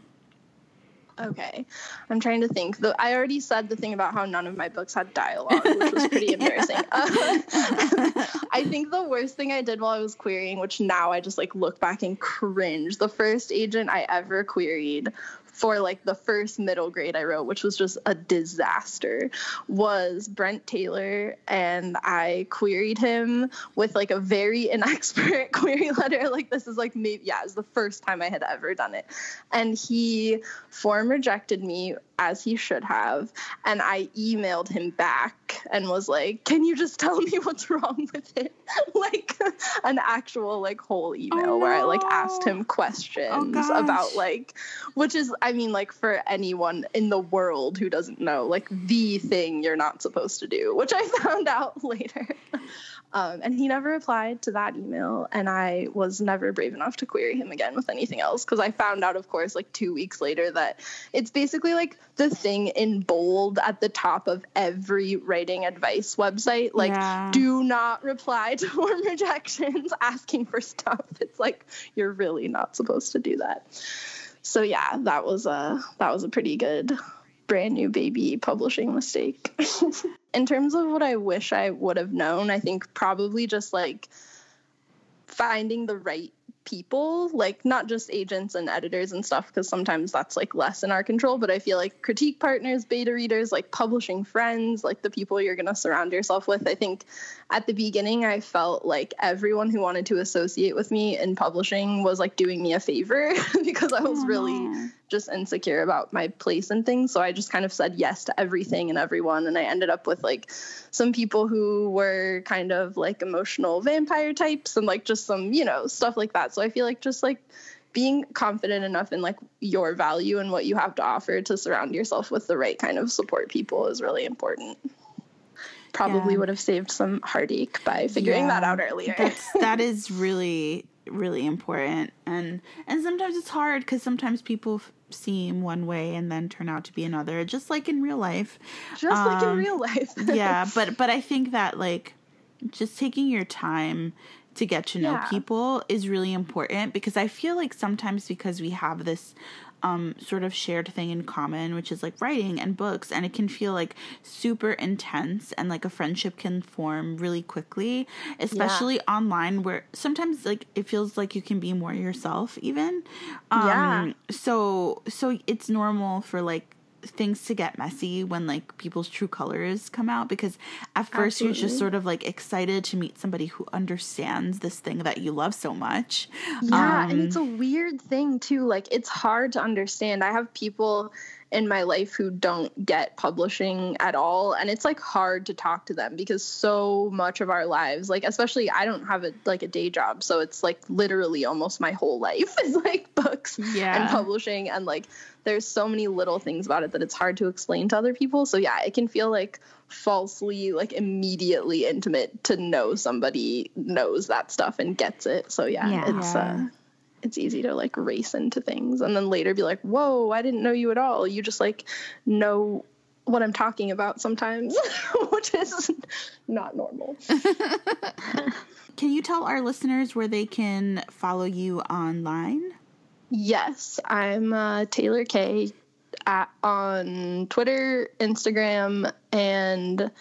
Okay, I'm trying to think. The, I already said the thing about how none of my books had dialogue, which was pretty embarrassing. Uh, I think the worst thing I did while I was querying, which now I just like look back and cringe, the first agent I ever queried for like the first middle grade I wrote, which was just a disaster, was Brent Taylor. And I queried him with like a very inexpert query letter. Like, this is like maybe, yeah, it was the first time I had ever done it. And he, form rejected me as he should have. And I emailed him back and was like, Can you just tell me what's wrong with it? like an actual like whole email Oh, where I like asked him oh. questions Oh, about like which is I mean like for anyone in the world who doesn't know, like the thing you're not supposed to do, which I found out later. Um, and he never replied to that email, and I was never brave enough to query him again with anything else because I found out, of course, like two weeks later that it's basically like the thing in bold at the top of every writing advice website. Like, Yeah. do not reply to form rejections asking for stuff. It's like you're really not supposed to do that. So yeah, that was a that was a pretty good brand new baby publishing mistake. In terms of what I wish I would have known, I think probably just like finding the right people, like not just agents and editors and stuff, because sometimes that's like less in our control. But I feel like critique partners, beta readers, like publishing friends, like the people you're going to surround yourself with. I think at the beginning, I felt like everyone who wanted to associate with me in publishing was like doing me a favor because I was really just insecure about my place and things. So I just kind of said yes to everything and everyone. And I ended up with like some people who were kind of like emotional vampire types and like just some, you know, stuff like that. So I feel like just like being confident enough in like your value and what you have to offer to surround yourself with the right kind of support people is really important. Probably Yeah. would have saved some heartache by figuring that out earlier. That's that is really really important and and sometimes it's hard because sometimes people f- seem one way and then turn out to be another just like in real life just like in Um, real life. yeah but but i think that like just taking your time to get to know Yeah. people is really important because i feel like sometimes because we have this um sort of shared thing in common which is like writing and books and it can feel like super intense and like a friendship can form really quickly especially online where sometimes like it feels like you can be more yourself even um Yeah. so so it's normal for like things to get messy when like people's true colors come out because at first you're just sort of like excited to meet somebody who understands this thing that you love so much Yeah, and Um, it's a weird thing too. Like it's hard to understand. I have people in my life who don't get publishing at all. And it's like hard to talk to them because so much of our lives like especially I don't have a like a day job so it's like literally almost my whole life is like books Yeah. and publishing. And like there's so many little things about it that it's hard to explain to other people. So yeah it can feel like falsely like immediately intimate to know somebody knows that stuff and gets it. So yeah, Yeah. it's uh it's easy to like race into things and then later be like whoa i didn't know you at all. You just like know what i'm talking about sometimes which is not normal. Can you tell our listeners where they can follow you online? Yes i'm uh, Tehlor Kay at, on twitter instagram and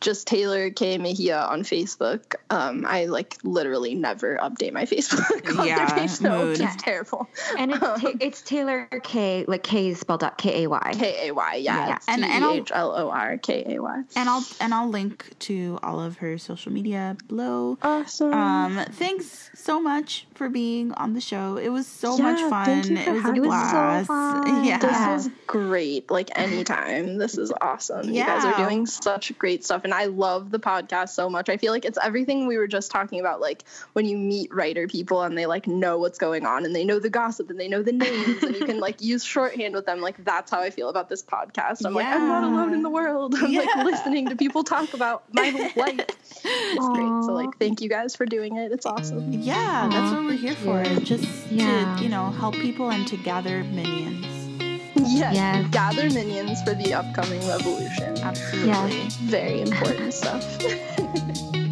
just Tehlor Kay Mejia on Facebook. Um, I like literally never update my Facebook on Yeah, their page, so mood. it's terrible. And it's, ta- it's Taylor K, like K is spelled out K A Y. K A Y, yeah, Yeah. And- T and E I'll- H L O R K A Y. and i'll and i'll link to all of her social media below Awesome. um thanks so much for being on the show it was so much fun thank you for it was a having me. It was so blast fun. yeah This was great. Like anytime. This is awesome. You guys are doing such great stuff. And I love the podcast so much. I feel like it's everything we were just talking about. Like when you meet writer people and they like know what's going on and they know the gossip and they know the names and you can like use shorthand with them. Like that's how I feel about this podcast. I'm like, I'm not alone in the world. I'm Yeah. like listening to people talk about my whole life. It's great. So like thank you guys for doing it. It's awesome. Yeah, that's what we're here for. Just Yeah. to, you know, help people and to gather minions. Yes. Yes. Gather minions for the upcoming revolution. Absolutely. Very important stuff.